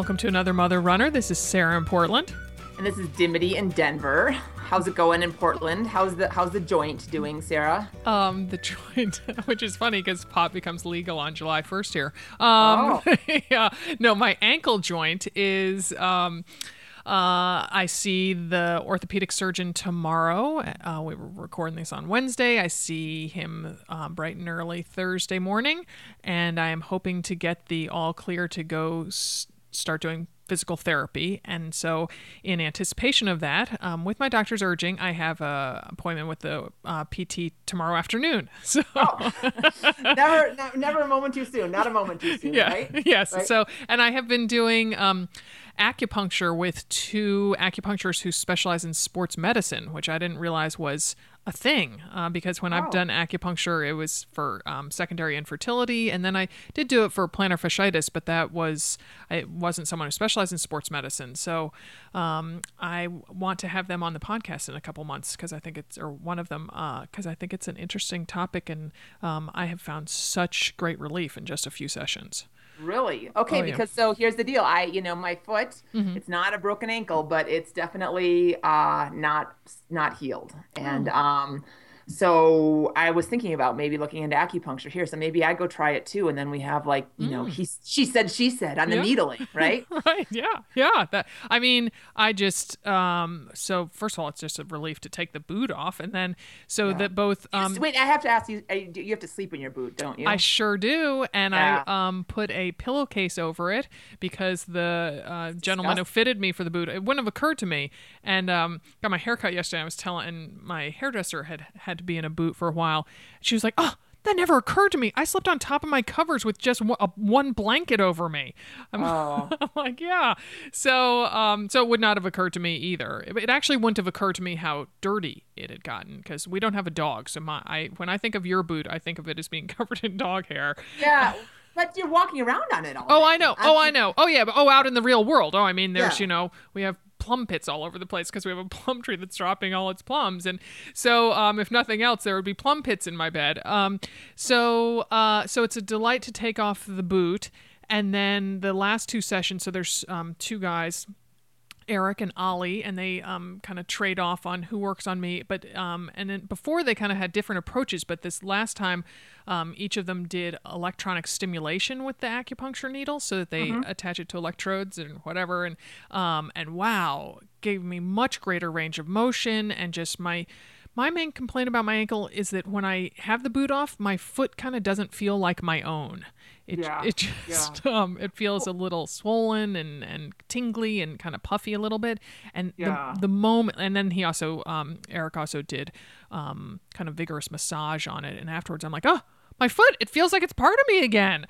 Welcome to another Mother Runner. This is Sarah in Portland. And this is Dimity in Denver. How's it going in Portland? How's the how's the joint doing, Sarah? Um, the joint, which is funny because pot becomes legal on July 1st here. Um, oh. yeah, no, my ankle joint is. Um, uh, I see the orthopedic surgeon tomorrow. Uh, we were recording this on Wednesday. I see him uh, bright and early Thursday morning, and I am hoping to get the all clear to go s- start doing physical therapy. And so, in anticipation of that, um, with my doctor's urging, I have a appointment with the uh, PT tomorrow afternoon. So oh. never, never a moment too soon. Not a moment too soon. Yeah. Right? Yes. Right? So, and I have been doing. Um, acupuncture with two acupuncturists who specialize in sports medicine, which I didn't realize was a thing uh, because when oh. I've done acupuncture, it was for um, secondary infertility, and then I did do it for plantar fasciitis, but that was it wasn't someone who specialized in sports medicine. So um, I want to have them on the podcast in a couple months because I think it's or one of them because uh, I think it's an interesting topic, and um, I have found such great relief in just a few sessions. Really? Okay, oh, yeah. because so here's the deal. I, you know, my foot, mm-hmm. it's not a broken ankle, but it's definitely uh not not healed. And oh. um so I was thinking about maybe looking into acupuncture here. So maybe I go try it too. And then we have like, you mm. know, he, she said, she said on the yeah. needling, right? right. Yeah. Yeah. That, I mean, I just, um, so first of all, it's just a relief to take the boot off. And then, so yeah. that both, um, wait, I have to ask you, you have to sleep in your boot, don't you? I sure do. And yeah. I, um, put a pillowcase over it because the, uh, gentleman who fitted me for the boot, it wouldn't have occurred to me. And, um, got my haircut yesterday. I was telling, and my hairdresser had, had to be in a boot for a while. She was like, "Oh, that never occurred to me. I slept on top of my covers with just one blanket over me." I'm, oh. I'm like, "Yeah." So, um, so it would not have occurred to me either. It, it actually wouldn't have occurred to me how dirty it had gotten because we don't have a dog. So my, I when I think of your boot, I think of it as being covered in dog hair. Yeah. But you're walking around on it all. Oh, I know. Oh, I know. Oh, yeah. But oh, out in the real world. Oh, I mean, there's yeah. you know we have plum pits all over the place because we have a plum tree that's dropping all its plums. And so, um, if nothing else, there would be plum pits in my bed. Um, so, uh, so it's a delight to take off the boot. And then the last two sessions, so there's um, two guys, Eric and Ollie, and they um, kind of trade off on who works on me. But um, and then before they kind of had different approaches, but this last time, um, each of them did electronic stimulation with the acupuncture needle, so that they mm-hmm. attach it to electrodes and whatever. And um, and wow, gave me much greater range of motion and just my my main complaint about my ankle is that when I have the boot off, my foot kind of doesn't feel like my own. It yeah, it just yeah. um it feels a little swollen and and tingly and kind of puffy a little bit. And yeah. the the moment and then he also um Eric also did um kind of vigorous massage on it and afterwards I'm like, "Oh, my foot, it feels like it's part of me again."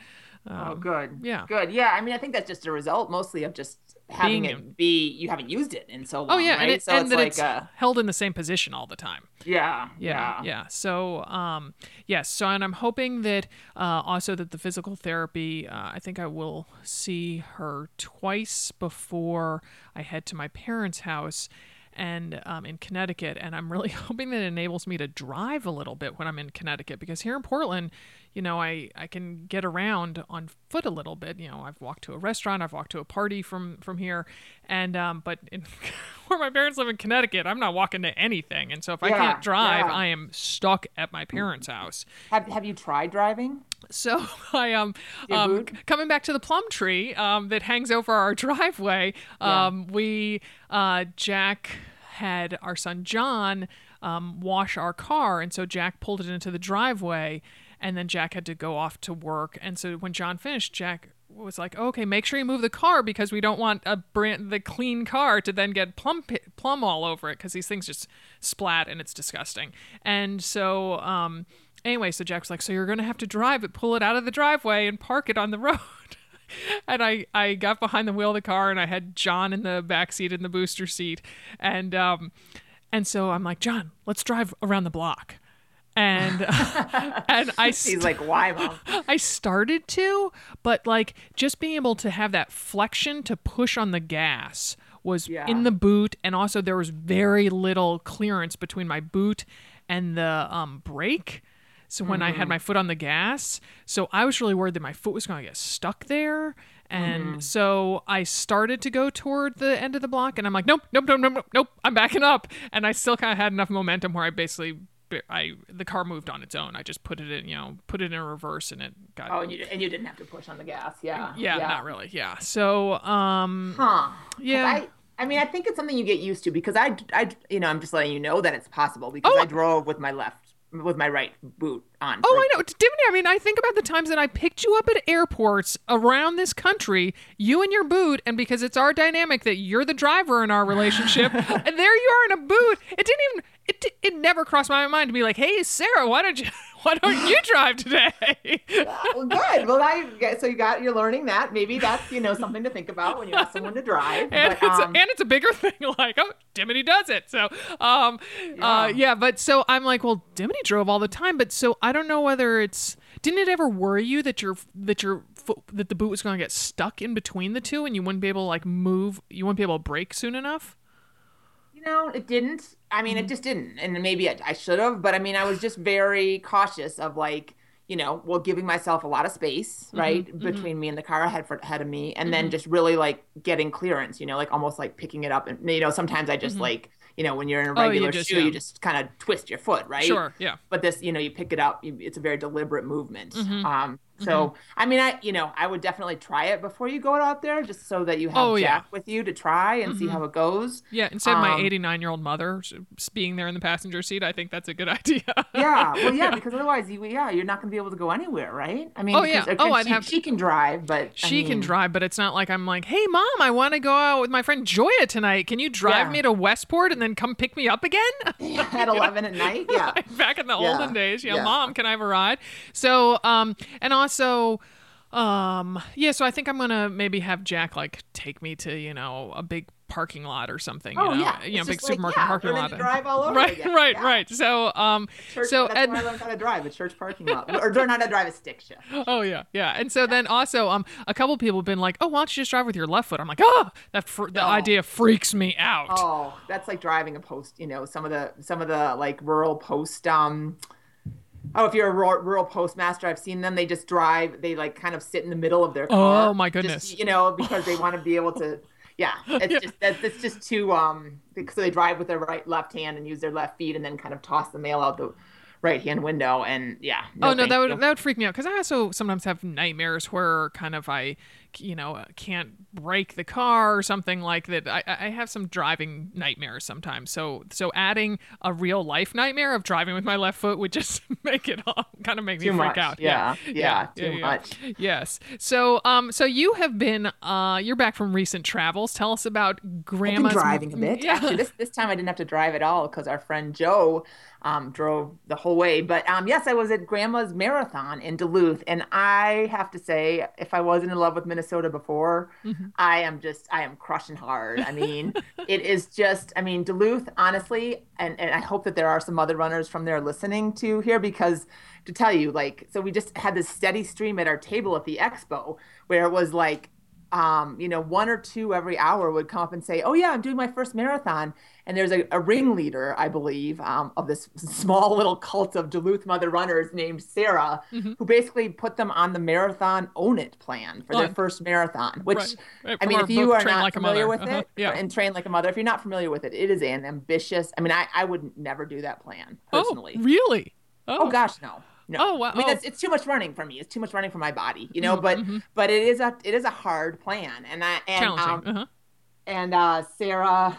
Oh, um, oh, good. Yeah. Good. Yeah. I mean, I think that's just a result mostly of just having Being, it be you haven't used it in so long. Oh yeah, right? and, it, so and it's that like it's held in the same position all the time. Yeah, yeah, yeah. yeah. So um, yes. So and I'm hoping that uh, also that the physical therapy. Uh, I think I will see her twice before I head to my parents' house and um, in Connecticut, and I'm really hoping that it enables me to drive a little bit when I'm in Connecticut because here in Portland, you know, I, I can get around on foot a little bit. You know, I've walked to a restaurant, I've walked to a party from from here, and um, but in, where my parents live in Connecticut, I'm not walking to anything, and so if yeah, I can't drive, yeah. I am stuck at my parents' house. Have Have you tried driving? So I um, um coming back to the plum tree um that hangs over our driveway. Um, yeah. we uh Jack had our son John um, wash our car, and so Jack pulled it into the driveway and then Jack had to go off to work. And so when John finished, Jack was like, okay, make sure you move the car because we don't want a brand the clean car to then get plum plum all over it because these things just splat and it's disgusting. And so, um, anyway, so Jack's like, so you're gonna have to drive it, pull it out of the driveway, and park it on the road. and I, I got behind the wheel of the car and I had John in the back seat in the booster seat, and um, and so I'm like, John, let's drive around the block and and I st- he's like, "Why, mom?" I started to, but like just being able to have that flexion to push on the gas was yeah. in the boot, and also there was very little clearance between my boot and the um, brake. So when mm-hmm. I had mm-hmm. my foot on the gas, so I was really worried that my foot was going to get stuck there. And mm-hmm. so I started to go toward the end of the block, and I'm like, nope, nope, nope, nope, nope, I'm backing up. And I still kind of had enough momentum where I basically I the car moved on its own. I just put it in, you know, put it in reverse, and it got. Oh, and you, and you didn't have to push on the gas. Yeah. Yeah, yeah. not really. Yeah. So, um. Huh. Yeah. I, I mean, I think it's something you get used to because I, I, you know, I'm just letting you know that it's possible because oh, I drove with my left with my right boot on. Oh, I know. Dimity, I mean, I think about the times that I picked you up at airports around this country, you and your boot, and because it's our dynamic that you're the driver in our relationship, and there you are in a boot. It didn't even it, it never crossed my mind to be like, hey, Sarah, why don't you why don't you drive today? well, good. Well, I so you got you're learning that. Maybe that's you know something to think about when you ask someone to drive. And, but, it's, um, and it's a bigger thing. Like, oh, Dimity does it. So, um, yeah. Uh, yeah. But so I'm like, well, Dimity drove all the time. But so I don't know whether it's didn't it ever worry you that your that your foot that the boot was going to get stuck in between the two and you wouldn't be able to like move you wouldn't be able to brake soon enough? You know, it didn't. I mean, it mm-hmm. just didn't. And maybe I, I should have, but I mean, I was just very cautious of like, you know, well, giving myself a lot of space, mm-hmm, right, mm-hmm, between mm-hmm. me and the car ahead for ahead of me, and mm-hmm. then just really like getting clearance, you know, like almost like picking it up, and you know, sometimes I just mm-hmm. like, you know, when you're in a regular oh, you just, shoe, yeah. you just kind of twist your foot, right? Sure, yeah. But this, you know, you pick it up, you, it's a very deliberate movement. Um, so mm-hmm. I mean, I you know I would definitely try it before you go out there, just so that you have oh, Jack yeah. with you to try and mm-hmm. see how it goes. Yeah, instead um, of my 89 um, year old mother being there in the passenger seat, I think that's a good idea. yeah, well, yeah, because otherwise, you, yeah, you're not going to be able to go anywhere, right? I mean, oh yeah, oh, I'd she, have she can drive, but she I mean, can drive, but it's not like I'm like, hey, mom, I want to go out with my friend Joya tonight. Can you drive yeah. me to Westport and then come pick me up again? at 11 at night, yeah. Back in the olden days, yeah, mom, can I have a ride? So, um, and also. So um, yeah, so I think I'm gonna maybe have Jack like take me to, you know, a big parking lot or something. Oh, you know, yeah. you know, big supermarket yeah, parking lot. drive all over right, again. right, yeah. right. So, um, church, so that's and, where I learned how to drive a church parking lot, or learn how to drive a stick shift. Oh yeah, yeah. And so yeah. then also, um, a couple people have been like, "Oh, why don't you just drive with your left foot?" I'm like, "Oh, that fr- the oh. idea freaks me out." Oh, that's like driving a post. You know, some of the some of the like rural post um Oh, if you're a rural, rural, postmaster, I've seen them. They just drive. They like kind of sit in the middle of their car. Oh my goodness! Just, you know, because they want to be able to. Yeah, it's yeah. just that's it's just too um. So they drive with their right left hand and use their left feet, and then kind of toss the mail out the right hand window. And yeah. No, oh no, that would you. that would freak me out because I also sometimes have nightmares where kind of I you know can't brake the car or something like that. I, I have some driving nightmares sometimes. So so adding a real life nightmare of driving with my left foot would just make it all kind of make too me much. freak out. Yeah. Yeah, yeah, yeah. Too yeah, much. Yes. So um so you have been uh you're back from recent travels. Tell us about grandma's driving a bit. yeah. actually this this time I didn't have to drive at all because our friend Joe um, drove the whole way. But um, yes, I was at Grandma's Marathon in Duluth, and I have to say, if I wasn't in love with Minnesota before, mm-hmm. I am just I am crushing hard. I mean, it is just I mean Duluth, honestly, and and I hope that there are some other runners from there listening to here because to tell you, like, so we just had this steady stream at our table at the expo where it was like um, you know, one or two every hour would come up and say, "Oh yeah, I'm doing my first marathon." And there's a, a ringleader, I believe, um, of this small little cult of Duluth mother runners named Sarah, mm-hmm. who basically put them on the marathon own it plan for their first marathon. Which right. Right. I mean, if you are not like familiar with uh-huh. it, yeah. and train like a mother, if you're not familiar with it, it is an ambitious. I mean, I I would never do that plan oh, personally. Oh, really? Oh, oh gosh, no. No. Oh wow. I mean, oh. it's, it's too much running for me. It's too much running for my body, you know. Mm-hmm. But mm-hmm. but it is a it is a hard plan, and I and. Um, uh-huh. and uh, Sarah.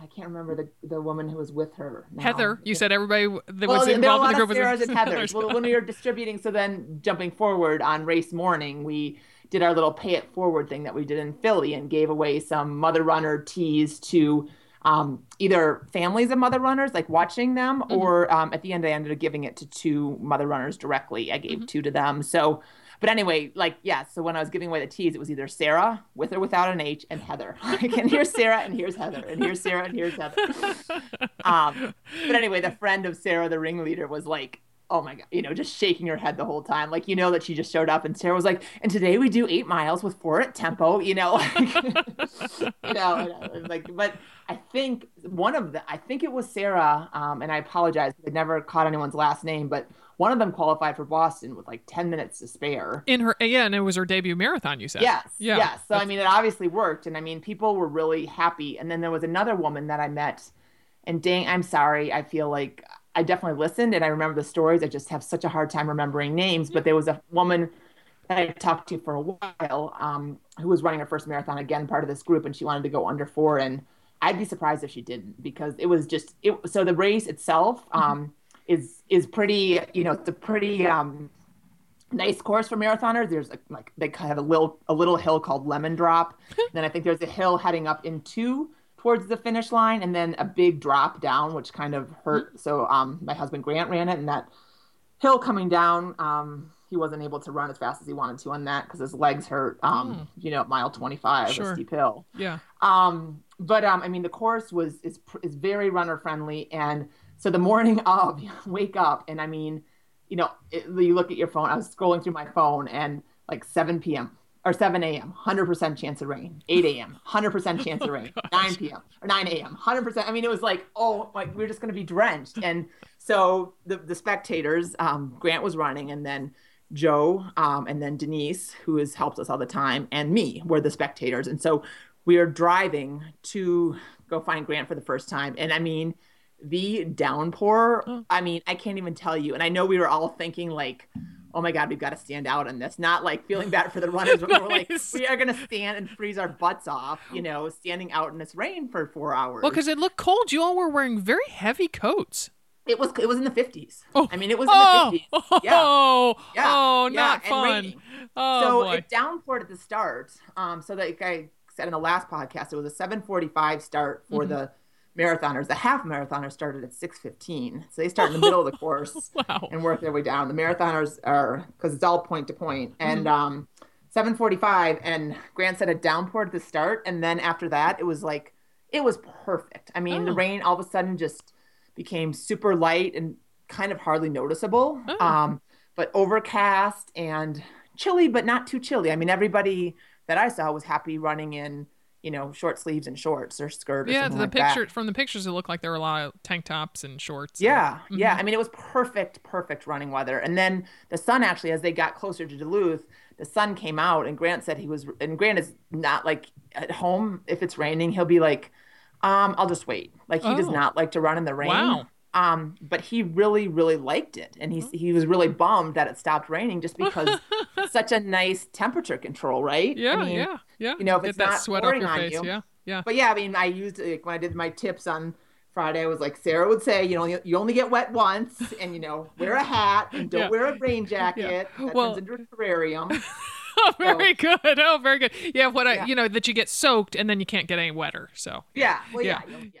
I can't remember the the woman who was with her. Now. Heather, you said everybody that well, was involved in the group was Sarah's and Heathers. well, when we were distributing, so then jumping forward on race morning, we did our little pay it forward thing that we did in Philly and gave away some mother runner tees to um, either families of mother runners, like watching them, mm-hmm. or um, at the end, I ended up giving it to two mother runners directly. I gave mm-hmm. two to them. So, but anyway, like, yeah. So when I was giving away the tees, it was either Sarah with or without an H and Heather. Like, and here's Sarah and here's Heather and here's Sarah and here's Heather. Um, but anyway, the friend of Sarah, the ringleader, was like, oh my god, you know, just shaking her head the whole time. Like you know that she just showed up and Sarah was like, and today we do eight miles with four at tempo, you know, like, you know, like but I think one of the I think it was Sarah, um, and I apologize, I never caught anyone's last name, but one of them qualified for Boston with like 10 minutes to spare. In her, yeah, and it was her debut marathon, you said. Yes. Yeah. Yes. So, That's... I mean, it obviously worked. And I mean, people were really happy. And then there was another woman that I met, and dang, I'm sorry. I feel like I definitely listened and I remember the stories. I just have such a hard time remembering names. But there was a woman that I talked to for a while um, who was running her first marathon again, part of this group, and she wanted to go under four. And I'd be surprised if she didn't because it was just it. So the race itself mm-hmm. um, is is pretty. You know, it's a pretty um, nice course for marathoners. There's a, like they have a little a little hill called Lemon Drop. then I think there's a hill heading up into towards the finish line and then a big drop down which kind of hurt mm-hmm. so um, my husband grant ran it and that hill coming down um, he wasn't able to run as fast as he wanted to on that because his legs hurt um, mm. you know mile 25 sure. a steep hill yeah um, but um, i mean the course was is, is very runner friendly and so the morning of wake up and i mean you know it, you look at your phone i was scrolling through my phone and like 7 p.m or 7 a.m., 100% chance of rain. 8 a.m., 100% chance of rain. Oh, 9 p.m. or 9 a.m., 100%. I mean, it was like, oh, like we're just going to be drenched. And so the, the spectators, um, Grant was running, and then Joe, um, and then Denise, who has helped us all the time, and me were the spectators. And so we are driving to go find Grant for the first time. And I mean, the downpour, I mean, I can't even tell you. And I know we were all thinking, like, oh my god, we've got to stand out in this. Not like feeling bad for the runners, but nice. we're like, we are going to stand and freeze our butts off, you know, standing out in this rain for four hours. Well, because it looked cold. You all were wearing very heavy coats. It was it was in the fifties. Oh. I mean, it was in oh. the fifties. Yeah. Oh, yeah. oh, not yeah. fun. Oh, so boy. it downpoured at the start. Um, so like I said in the last podcast, it was a seven forty five start for mm-hmm. the marathoners. The half marathoners started at 6:15, so they start in the middle of the course wow. and work their way down. The marathoners are because it's all point to point, and mm-hmm. um, 7:45. And Grant said a downpour at the start, and then after that, it was like it was perfect. I mean, oh. the rain all of a sudden just became super light and kind of hardly noticeable, oh. um, but overcast and chilly, but not too chilly. I mean, everybody that I saw was happy running in you know, short sleeves and shorts or skirt. Or yeah, the like picture from the pictures, it looked like there were a lot of tank tops and shorts. Yeah, and, yeah. Mm-hmm. I mean, it was perfect, perfect running weather. And then the sun actually, as they got closer to Duluth, the sun came out, and Grant said he was. And Grant is not like at home if it's raining, he'll be like, um, "I'll just wait." Like he oh. does not like to run in the rain. Wow. Um, but he really, really liked it, and he he was really bummed that it stopped raining just because such a nice temperature control, right? Yeah, I mean, yeah, yeah. You know, if Get it's not sweat pouring on face, you, yeah, yeah. But yeah, I mean, I used like when I did my tips on Friday, I was like, Sarah would say, you know, you only get wet once, and you know, wear a hat and don't yeah. wear a rain jacket. Yeah. That well, turns into a terrarium. oh, very so, good. Oh, very good. Yeah, what I, you know, that you get soaked and then you can't get any wetter. So yeah, well, yeah. yeah.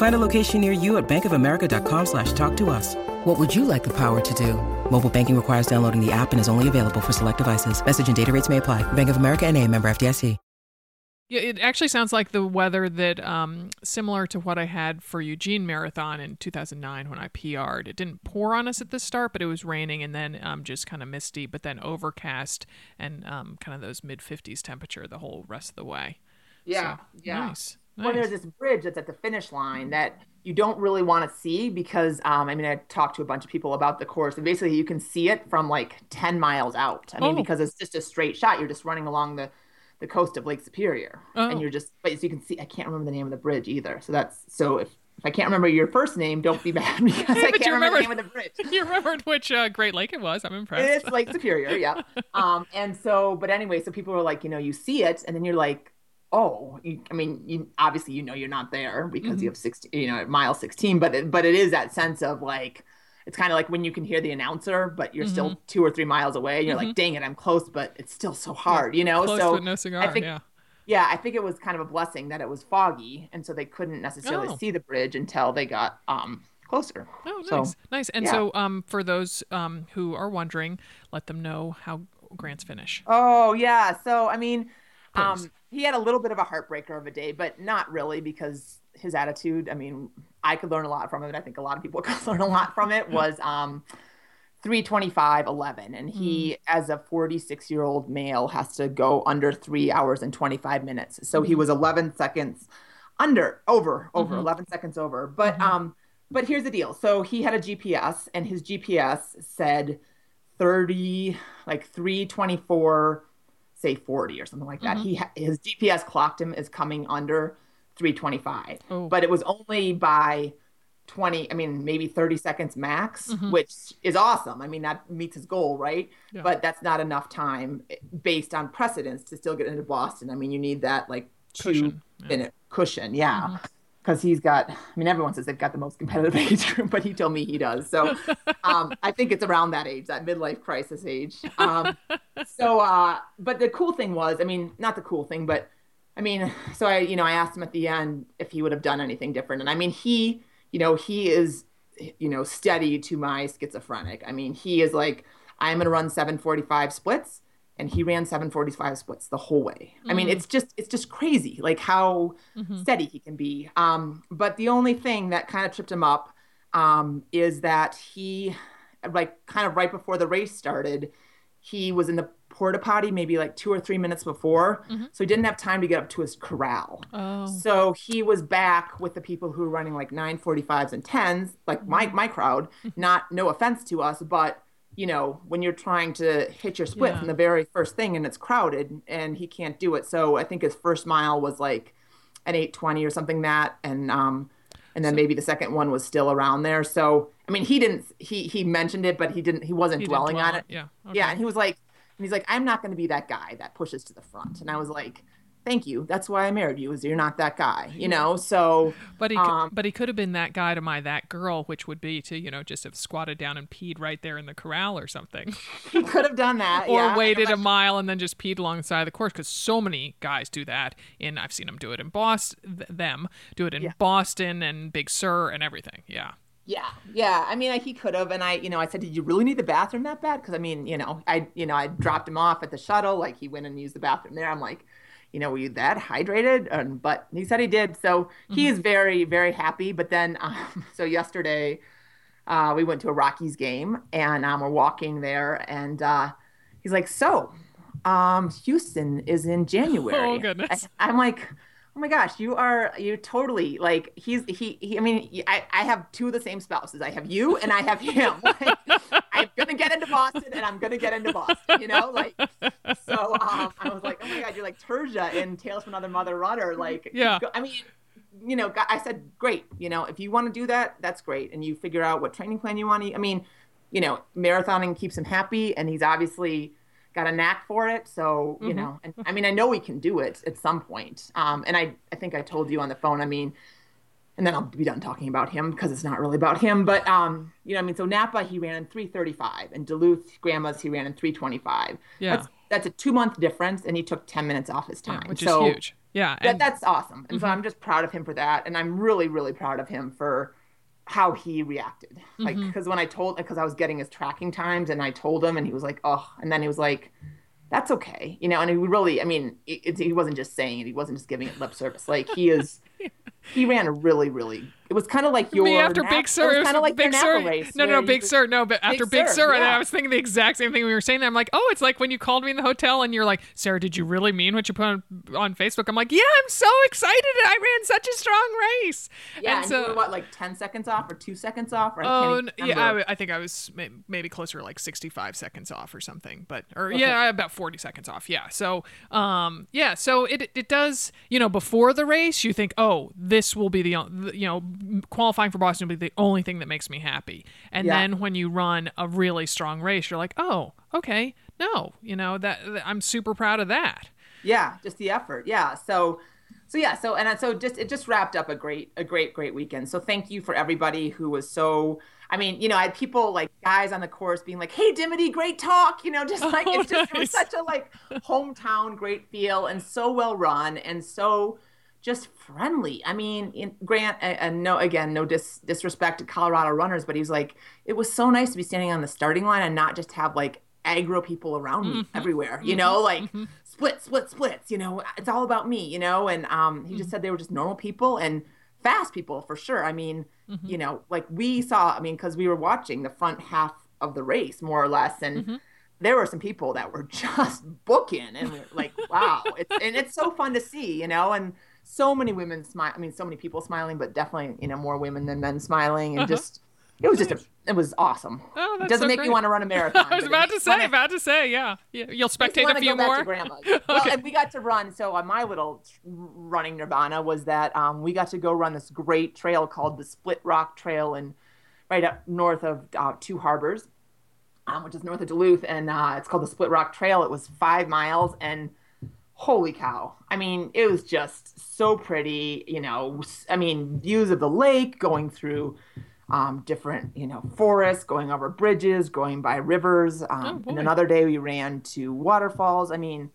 Find a location near you at bankofamerica.com slash talk to us. What would you like the power to do? Mobile banking requires downloading the app and is only available for select devices. Message and data rates may apply. Bank of America and a member FDIC. Yeah, it actually sounds like the weather that um, similar to what I had for Eugene Marathon in 2009 when I PR'd. It didn't pour on us at the start, but it was raining and then um, just kind of misty, but then overcast and um, kind of those mid 50s temperature the whole rest of the way. Yeah, so, yeah. Nice. Nice. Well, there's this bridge that's at the finish line that you don't really want to see because um, I mean I talked to a bunch of people about the course and basically you can see it from like 10 miles out. I mean oh. because it's just a straight shot. You're just running along the the coast of Lake Superior oh. and you're just but so you can see I can't remember the name of the bridge either. So that's so if I can't remember your first name, don't be mad because I can't remember, remember, the name of the bridge. You remembered which uh, Great Lake it was. I'm impressed. It's Lake Superior, yeah. um, and so, but anyway, so people were like, you know, you see it, and then you're like, oh, you, I mean, you obviously you know you're not there because mm-hmm. you have 16, you know, mile 16, but it, but it is that sense of like, it's kind of like when you can hear the announcer, but you're mm-hmm. still two or three miles away. And you're mm-hmm. like, dang it, I'm close, but it's still so hard, you know. Close so no cigar, I think, yeah. Yeah, I think it was kind of a blessing that it was foggy, and so they couldn't necessarily oh. see the bridge until they got um, closer. Oh, nice, so, nice. And yeah. so, um, for those um, who are wondering, let them know how Grant's finish. Oh yeah, so I mean, um, he had a little bit of a heartbreaker of a day, but not really because his attitude. I mean, I could learn a lot from it. I think a lot of people could learn a lot from it. Was um, 325 11 and he mm. as a 46 year old male has to go under three hours and 25 minutes so he was 11 seconds under over over mm-hmm. 11 seconds over but mm-hmm. um but here's the deal so he had a gps and his gps said 30 like 324 say 40 or something like that mm-hmm. he his gps clocked him as coming under 325 oh. but it was only by 20 i mean maybe 30 seconds max mm-hmm. which is awesome i mean that meets his goal right yeah. but that's not enough time based on precedence to still get into boston i mean you need that like cushion. two minute yeah. cushion yeah because he's got i mean everyone says they've got the most competitive age group but he told me he does so um, i think it's around that age that midlife crisis age um, so uh, but the cool thing was i mean not the cool thing but i mean so i you know i asked him at the end if he would have done anything different and i mean he you know, he is, you know, steady to my schizophrenic. I mean, he is like, I'm going to run 745 splits. And he ran 745 splits the whole way. Mm-hmm. I mean, mm. it's just it's just crazy, like how mm-hmm. steady he can be. Um, but the only thing that kind of tripped him up um, is that he, like, kind of right before the race started, he was in the porta potty maybe like two or three minutes before. Mm-hmm. So he didn't have time to get up to his corral. Oh. So he was back with the people who were running like 945s and 10s, like my, my crowd. Mm-hmm. Not, no offense to us, but you know, when you're trying to hit your split yeah. from the very first thing and it's crowded and he can't do it. So I think his first mile was like an 820 or something that. And, um, and then so, maybe the second one was still around there. So I mean, he didn't. He he mentioned it, but he didn't. He wasn't he dwelling dwell on it. Yeah. Okay. Yeah, and he was like, and he's like, I'm not going to be that guy that pushes to the front. And I was like, thank you. That's why I married you. Is you're not that guy, you know? So, but he, um, but he could have been that guy to my that girl, which would be to you know just have squatted down and peed right there in the corral or something. He could have done that, or yeah. waited a mile and then just peed alongside the course because so many guys do that. And I've seen them do it in Boston, them do it in yeah. Boston and Big Sur and everything. Yeah. Yeah, yeah. I mean, like, he could have, and I, you know, I said, "Did you really need the bathroom that bad?" Because I mean, you know, I, you know, I dropped him off at the shuttle. Like he went and used the bathroom there. I'm like, you know, were you that hydrated? And but he said he did. So mm-hmm. he is very, very happy. But then, um, so yesterday, uh, we went to a Rockies game, and um, we're walking there, and uh, he's like, "So, um, Houston is in January." Oh goodness! I, I'm like oh my gosh, you are you totally like he's he, he I mean I, I have two of the same spouses. I have you and I have him. Like, I'm gonna get into Boston and I'm gonna get into Boston. You know, like so. Um, I was like, oh my god, you're like Terja in Tales from Another Mother Runner. Like, yeah. I mean, you know, I said, great. You know, if you want to do that, that's great. And you figure out what training plan you want to. I mean, you know, marathoning keeps him happy, and he's obviously got a knack for it. So, you mm-hmm. know, and I mean, I know we can do it at some point. Um, and I, I think I told you on the phone, I mean, and then I'll be done talking about him because it's not really about him. But, um, you know, I mean, so Napa, he ran in 335 and Duluth Grandma's, he ran in 325. Yeah. That's, that's a two month difference. And he took 10 minutes off his time. Yeah, which so is huge. Yeah. And... That, that's awesome. And mm-hmm. so I'm just proud of him for that. And I'm really, really proud of him for, how he reacted. Like, because mm-hmm. when I told, because I was getting his tracking times and I told him, and he was like, oh, and then he was like, that's okay, you know. And he really, I mean, it, it, he wasn't just saying it; he wasn't just giving it lip service. Like he is, he ran a really, really it was kind of like your Me after Big Sur. It was kind of like Big Sur. Race no, no, no, Big Sur. No, but after Big, Big Sur, yeah. I was thinking the exact same thing we were saying. There. I'm like, oh, it's like when you called me in the hotel and you're like, Sarah, did you really mean what you put on, on Facebook? I'm like, yeah, I'm so excited. I ran such a strong race. Yeah, and, and so, what, like 10 seconds off or two seconds off? Or oh, yeah, I, I, think I was maybe closer to like 65 seconds off or something, but or okay. yeah, about 40 seconds off. Yeah. So, um, yeah, so it it does. You know, before the race, you think, oh, oh, this will be the you know qualifying for Boston will be the only thing that makes me happy. And yeah. then when you run a really strong race, you're like, oh, okay, no, you know that, that I'm super proud of that. Yeah, just the effort. Yeah, so so yeah so and uh, so just it just wrapped up a great a great great weekend so thank you for everybody who was so i mean you know i had people like guys on the course being like hey dimity great talk you know just oh, like oh, it's just nice. it was such a like hometown great feel and so well run and so just friendly i mean in, grant and no again no dis, disrespect to colorado runners but he's like it was so nice to be standing on the starting line and not just have like aggro people around me mm-hmm. everywhere you know mm-hmm. like mm-hmm split, split, splits. You know, it's all about me. You know, and um, he mm-hmm. just said they were just normal people and fast people for sure. I mean, mm-hmm. you know, like we saw. I mean, because we were watching the front half of the race more or less, and mm-hmm. there were some people that were just booking, and we like, wow, it's, and it's so fun to see. You know, and so many women smile. I mean, so many people smiling, but definitely, you know, more women than men smiling, and uh-huh. just it was just a, it was awesome. Oh, that's it doesn't so make great. you want to run a marathon. I was about to say, wanna, about to say, yeah, yeah. You'll spectate a few more. okay. Well, and we got to run. So on my little running nirvana was that um, we got to go run this great trail called the Split Rock Trail, and right up north of uh, Two Harbors, um, which is north of Duluth, and uh, it's called the Split Rock Trail. It was five miles, and holy cow! I mean, it was just so pretty. You know, I mean, views of the lake going through um, different, you know, forests, going over bridges, going by rivers. Um, oh, and another day we ran to waterfalls. I mean,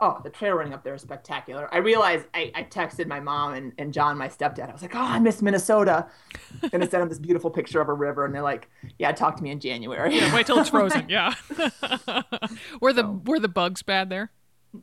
oh, the trail running up there is spectacular. I realized I, I texted my mom and, and John, my stepdad. I was like, oh, I miss Minnesota. Gonna send them this beautiful picture of a river, and they're like, yeah, talk to me in January. yeah, wait till it's frozen. yeah. were the so. were the bugs bad there?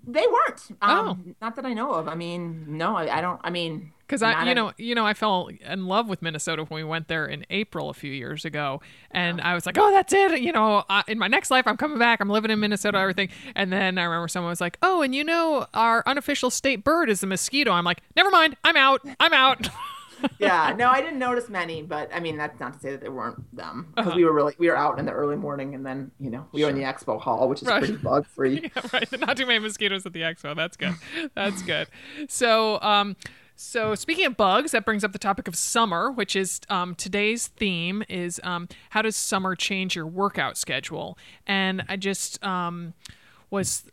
They weren't. Um, oh. Not that I know of. I mean, no, I, I don't. I mean, because I, you a, know, you know, I fell in love with Minnesota when we went there in April a few years ago, and I was like, oh, that's it. You know, uh, in my next life, I'm coming back. I'm living in Minnesota, everything. And then I remember someone was like, oh, and you know, our unofficial state bird is the mosquito. I'm like, never mind. I'm out. I'm out. yeah, no, I didn't notice many, but I mean that's not to say that there weren't them because uh-huh. we were really we were out in the early morning and then you know we sure. were in the expo hall, which is right. pretty bug free. yeah, right, not too many mosquitoes at the expo. That's good. That's good. So, um, so speaking of bugs, that brings up the topic of summer, which is um, today's theme is um, how does summer change your workout schedule? And I just um, was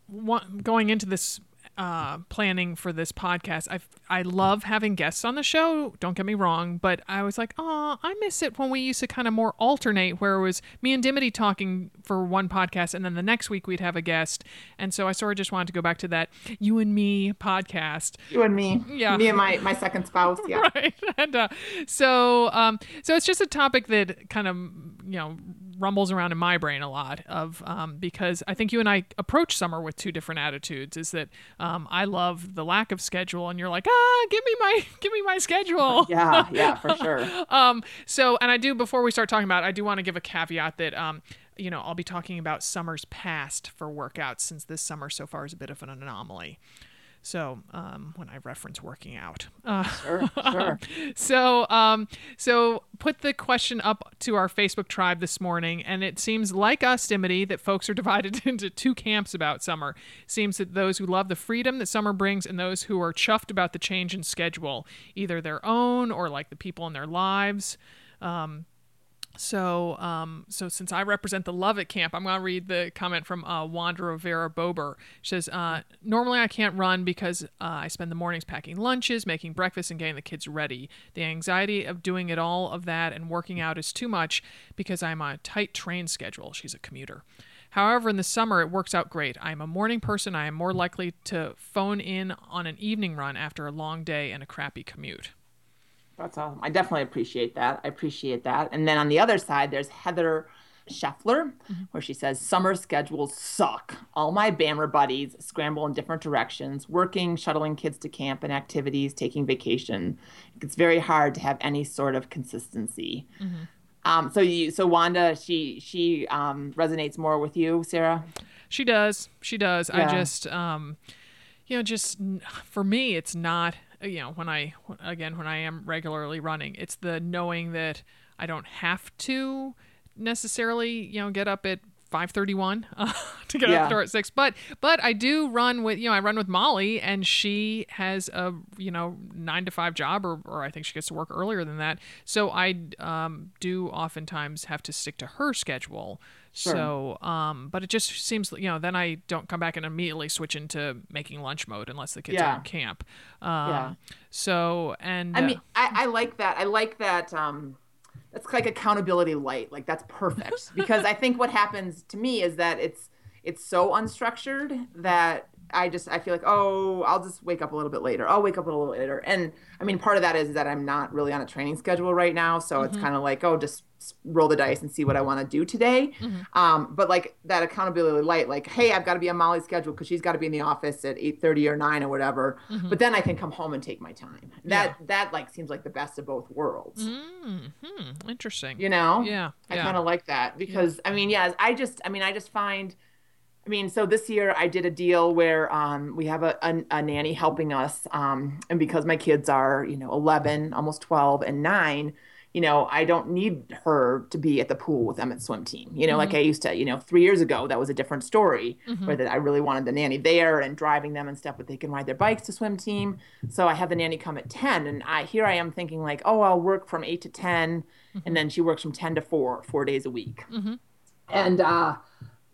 going into this uh, planning for this podcast. I I love having guests on the show. Don't get me wrong, but I was like, oh, I miss it when we used to kind of more alternate, where it was me and Dimity talking for one podcast, and then the next week we'd have a guest. And so I sort of just wanted to go back to that you and me podcast. You and me, yeah, me and my my second spouse, yeah, right. And uh, so um, so it's just a topic that kind of you know rumbles around in my brain a lot of um, because I think you and I approach summer with two different attitudes. Is that um, I love the lack of schedule, and you're like, ah, give me my give me my schedule. yeah, yeah, for sure. um, so, and I do before we start talking about, it, I do want to give a caveat that um, you know I'll be talking about summers past for workouts since this summer so far is a bit of an anomaly. So um, when I reference working out, uh, sure, sure. so um, so put the question up to our Facebook tribe this morning, and it seems like us, Dimity, that folks are divided into two camps about summer. Seems that those who love the freedom that summer brings, and those who are chuffed about the change in schedule, either their own or like the people in their lives. Um, so, um, so since I represent the Love It camp, I'm going to read the comment from uh, Wanda Vera Bober. She says, uh, Normally I can't run because uh, I spend the mornings packing lunches, making breakfast, and getting the kids ready. The anxiety of doing it all of that and working out is too much because I'm on a tight train schedule. She's a commuter. However, in the summer, it works out great. I am a morning person. I am more likely to phone in on an evening run after a long day and a crappy commute. That's awesome. I definitely appreciate that. I appreciate that. And then on the other side, there's Heather Scheffler, mm-hmm. where she says, Summer schedules suck. All my BAMR buddies scramble in different directions, working, shuttling kids to camp and activities, taking vacation. It's very hard to have any sort of consistency. Mm-hmm. Um, so you, so Wanda, she she um, resonates more with you, Sarah. She does. She does. Yeah. I just, um, you know, just for me, it's not you know when i again when i am regularly running it's the knowing that i don't have to necessarily you know get up at 5:31 uh, to get yeah. out the door at 6 but but I do run with you know I run with Molly and she has a you know 9 to 5 job or or I think she gets to work earlier than that so I um, do oftentimes have to stick to her schedule sure. so um but it just seems you know then I don't come back and immediately switch into making lunch mode unless the kids yeah. are in camp um, yeah so and I mean uh, I, I like that I like that um that's like accountability light. Like that's perfect because I think what happens to me is that it's it's so unstructured that I just I feel like oh I'll just wake up a little bit later. I'll wake up a little later, and I mean part of that is that I'm not really on a training schedule right now, so mm-hmm. it's kind of like oh just roll the dice and see what I want to do today. Mm-hmm. Um, but like that accountability light, like hey I've got to be on Molly's schedule because she's got to be in the office at eight thirty or nine or whatever. Mm-hmm. But then I can come home and take my time. That yeah. that like seems like the best of both worlds. Mm-hmm. Interesting. You know? Yeah. I yeah. kind of like that because yeah. I mean yeah I just I mean I just find I mean, so this year I did a deal where um, we have a, a, a, nanny helping us. Um, and because my kids are, you know, 11, almost 12, and nine, you know, I don't need her to be at the pool with them at swim team. You know, mm-hmm. like I used to, you know, three years ago, that was a different story mm-hmm. where that I really wanted the nanny there and driving them and stuff, but they can ride their bikes to swim team. So I had the nanny come at 10 and I, here I am thinking like, oh, I'll work from eight to 10. Mm-hmm. And then she works from 10 to four, four days a week. Mm-hmm. And, uh,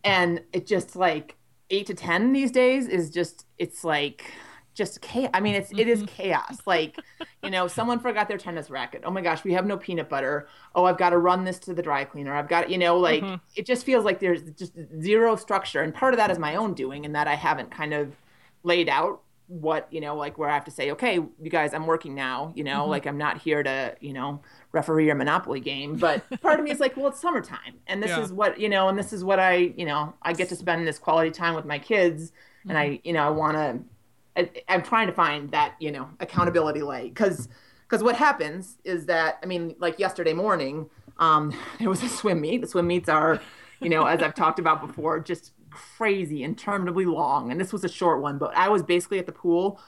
and it just like eight to ten these days is just it's like just chaos. I mean, it's it is mm-hmm. chaos. Like, you know, someone forgot their tennis racket. Oh my gosh, we have no peanut butter. Oh, I've got to run this to the dry cleaner. I've got, you know, like mm-hmm. it just feels like there's just zero structure. And part of that is my own doing, and that I haven't kind of laid out what you know, like where I have to say, okay, you guys, I'm working now. You know, mm-hmm. like I'm not here to, you know, referee a monopoly game but part of me is like well it's summertime and this yeah. is what you know and this is what i you know i get to spend this quality time with my kids mm-hmm. and i mm-hmm. you know i want to i'm trying to find that you know accountability light because because what happens is that i mean like yesterday morning um there was a swim meet the swim meets are you know as i've talked about before just crazy interminably long and this was a short one but i was basically at the pool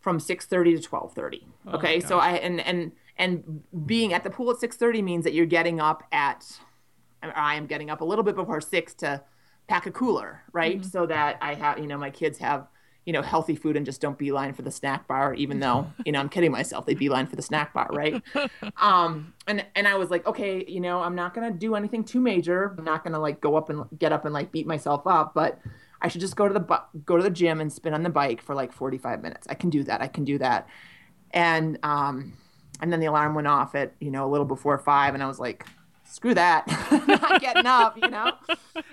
from 6:30 to 12:30 okay oh so i and and and being at the pool at 6.30 means that you're getting up at i am getting up a little bit before 6 to pack a cooler right? Mm-hmm. so that i have you know my kids have you know healthy food and just don't beeline for the snack bar even though you know i'm kidding myself they beeline for the snack bar right? Um and and i was like okay you know i'm not gonna do anything too major. I'm not gonna like go up and get up and like beat myself up but i should just go to the bu- go to the gym and spin on the bike for like 45 minutes. I can do that. I can do that. And um and then the alarm went off at you know a little before five and i was like screw that. Not getting up you know?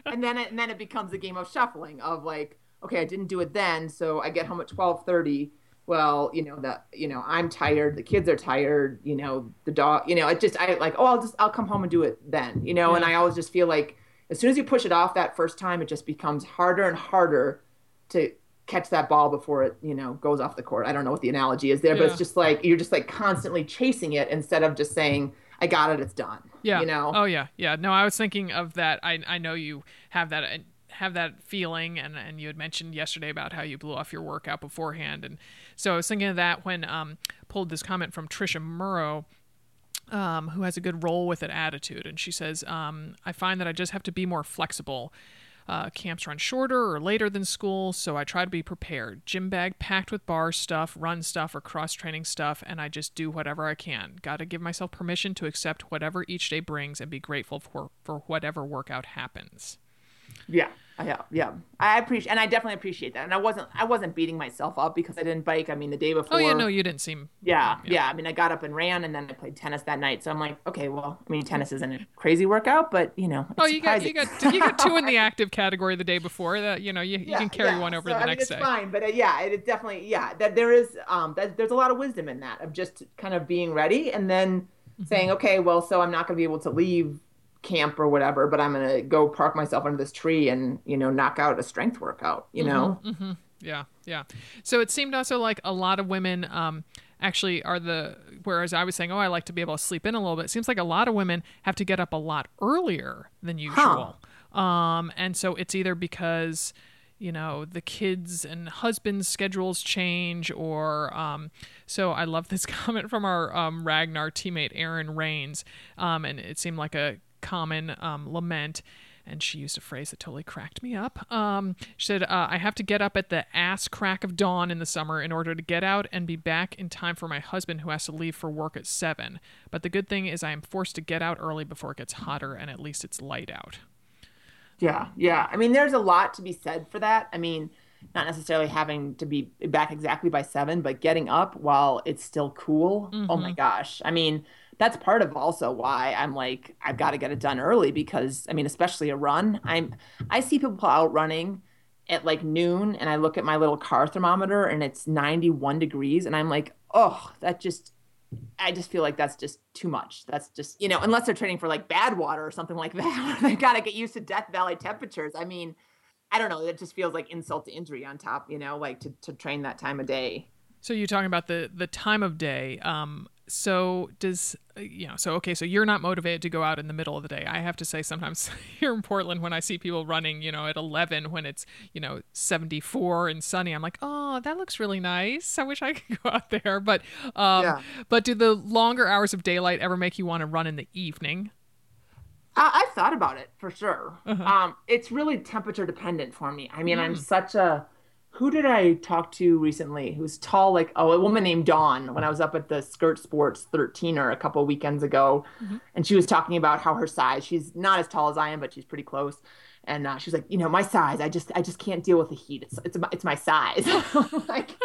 And then it, and then it becomes a game of shuffling of like okay i didn't do it then so i get home at 12.30 well you know that you know i'm tired the kids are tired you know the dog you know it just i like oh i'll just i'll come home and do it then you know? Yeah. and i always just feel like as soon as you push it off that first time it just becomes harder and harder to catch that ball before it you know goes off the court. I don't know what the analogy is there yeah. but it's just like you're just like constantly chasing it instead of just saying i got it it's done yeah. you know? Oh yeah. Yeah. No i was thinking of that. I i know you have that uh, have that feeling and and you had mentioned yesterday about how you blew off your workout beforehand and so i was thinking of that when um pulled this comment from trisha murrow um, who has a good roll with it attitude and she says um, i find that i just have to be more flexible uh, camps run shorter or later than school, so I try to be prepared. Gym bag packed with bar stuff, run stuff, or cross training stuff, and I just do whatever I can. Got to give myself permission to accept whatever each day brings and be grateful for, for whatever workout happens. Yeah. Yeah, yeah. I appreciate, and I definitely appreciate that. And I wasn't, I wasn't beating myself up because I didn't bike. I mean, the day before. Oh yeah, no, you didn't seem. Yeah, yeah, yeah. I mean, I got up and ran, and then I played tennis that night. So I'm like, okay, well, I mean, tennis isn't a crazy workout, but you know. Oh, you got, you got, you got two in the active category the day before. That you know, you, you yeah, can carry yeah. one over so, the I mean, next it's day. fine, but uh, yeah, it definitely, yeah, that there is, um, that there's a lot of wisdom in that of just kind of being ready and then mm-hmm. saying, okay, well, so I'm not going to be able to leave camp or whatever, but I'm gonna go park myself under this tree and you know knock out a strength workout. You know. Mm-hmm, mm-hmm. Yeah, yeah. So it seemed also like a lot of women um, actually are the whereas I was saying, oh, I like to be able to sleep in a little bit. It seems like a lot of women have to get up a lot earlier than usual. Huh. Um, and so it's either because you know the kids and husbands schedules change or um, so i love this comment from our um, ragnar teammate aaron rains um, and it seemed like a common um, lament. and she used a phrase that totally cracked me up. Um, she said, uh, I have to get up at the ass crack of dawn in the summer in order to get out and be back in time for my husband who has to leave for work at 7. But the good thing is I am forced to get out early before it gets hotter and at least it's light out. Yeah, yeah. I mean, there's a lot to be said for that. I mean, not necessarily having to be back exactly by seven, but getting up while it's still cool. Mm-hmm. Oh my mm-hmm. gosh. I mean, that's part of also why I'm like, I've got to get it done early because I mean, especially a run. I'm I see people out running at like noon and I look at my little car thermometer and it's 91 degrees and I'm like, oh, that just I just feel like that's just too much. That's just, you know, unless they're training for like Badwater or something like that, they got to get used to Death Valley temperatures. I mean, I don't know. It just feels like insult to injury on top, you know, like to, to train that time of day. So you're talking about the the time of day. Um, so does uh, you know? So okay, so you're not motivated to go out in the middle of the day. I have to say, sometimes here in Portland, when I see people running, you know, at 11 when it's you know 74 and sunny, I'm like, oh, that looks really nice. I wish I could go out there. But um, yeah. but do the longer hours of daylight ever make you want to run in the evening? I, have thought about it for sure. Uh-huh. Um, it's really temperature dependent for me. I mean, mm. I'm such a. Who did I talk to recently? Who's tall like oh a woman named Dawn when I was up at the Skirt Sports 13er a couple weekends ago, mm-hmm. and she was talking about how her size. She's not as tall as I am, but she's pretty close. And uh, she's like, you know, my size, I just, I just can't deal with the heat. It's, it's, it's my size. like,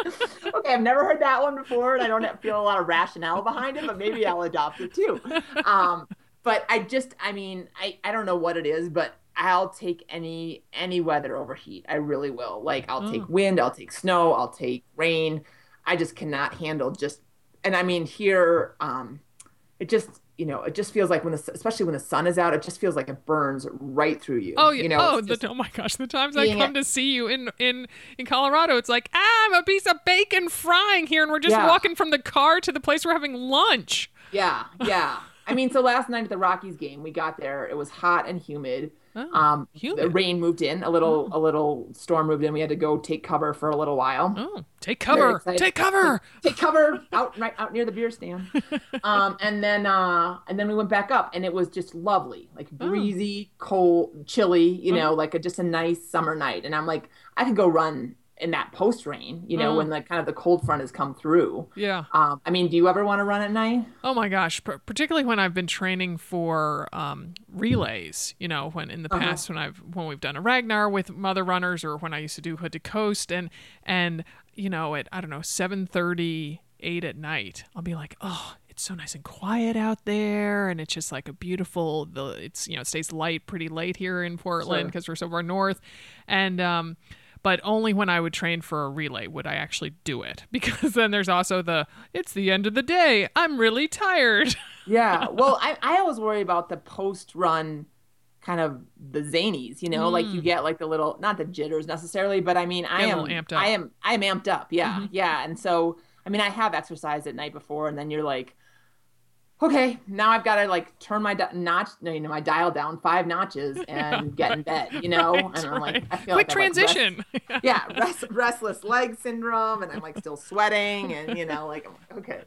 okay, I've never heard that one before, and I don't feel a lot of rationale behind it, but maybe I'll adopt it too. Um, but I just, I mean, I, I don't know what it is, but I'll take any any weather over heat. I really will. Like I'll take mm. wind, I'll take snow, I'll take rain. I just cannot handle just and I mean here um it just you know it just feels like when the especially when the sun is out it just feels like it burns right through you. Oh yeah. You know, oh, the, oh my gosh, the times I come to see you in in in Colorado it's like, ah, I'm a piece of bacon frying here and we're just yeah. walking from the car to the place we're having lunch. Yeah. Yeah. I mean, so last night at the Rockies game, we got there. It was hot and humid. Oh, um, humid. The rain moved in. A little, oh. a little storm moved in. We had to go take cover for a little while. Oh, take cover! Take cover! Take cover out right out near the beer stand. um, and then, uh, and then we went back up, and it was just lovely, like oh. breezy, oh. cold, chilly. You know, like a, just a nice summer night. And I'm like, I could go run in that post rain, you know, mm. when like kind of the cold front has come through. Yeah. Um, I mean, do you ever want to run at night? Oh my gosh, P- particularly when I've been training for um, relays. You know, when in the uh-huh. past when I've when we've done a Ragnar with mother runners, or when I used to do Hood to Coast, and and you know at I don't know seven thirty eight at night, I'll be like, oh, it's so nice and quiet out there and it's just like a beautiful the it's you know it stays light pretty late here in portland because sure. we're so far north and um but only when I would train for a relay would I actually do it because then there's also the it's the end of the day. I'm really tired. yeah. Well, I, I always worry about the post run kind of the zanies, you know, mm. like you mm. get like the little not the jitters necessarily, but I mean I am amped up. I am I am amped up. Yeah. Mm-hmm. Yeah. And so I mean I have exercised at night before and then you're like okay, now I've got to like turn my di- notch, you know, my dial down five notches and yeah, get in bed, you know? Right, and I'm like, I feel Quick like transition. Like rest, yeah, rest, restless leg syndrome, and I'm like still sweating, and you know, like, okay.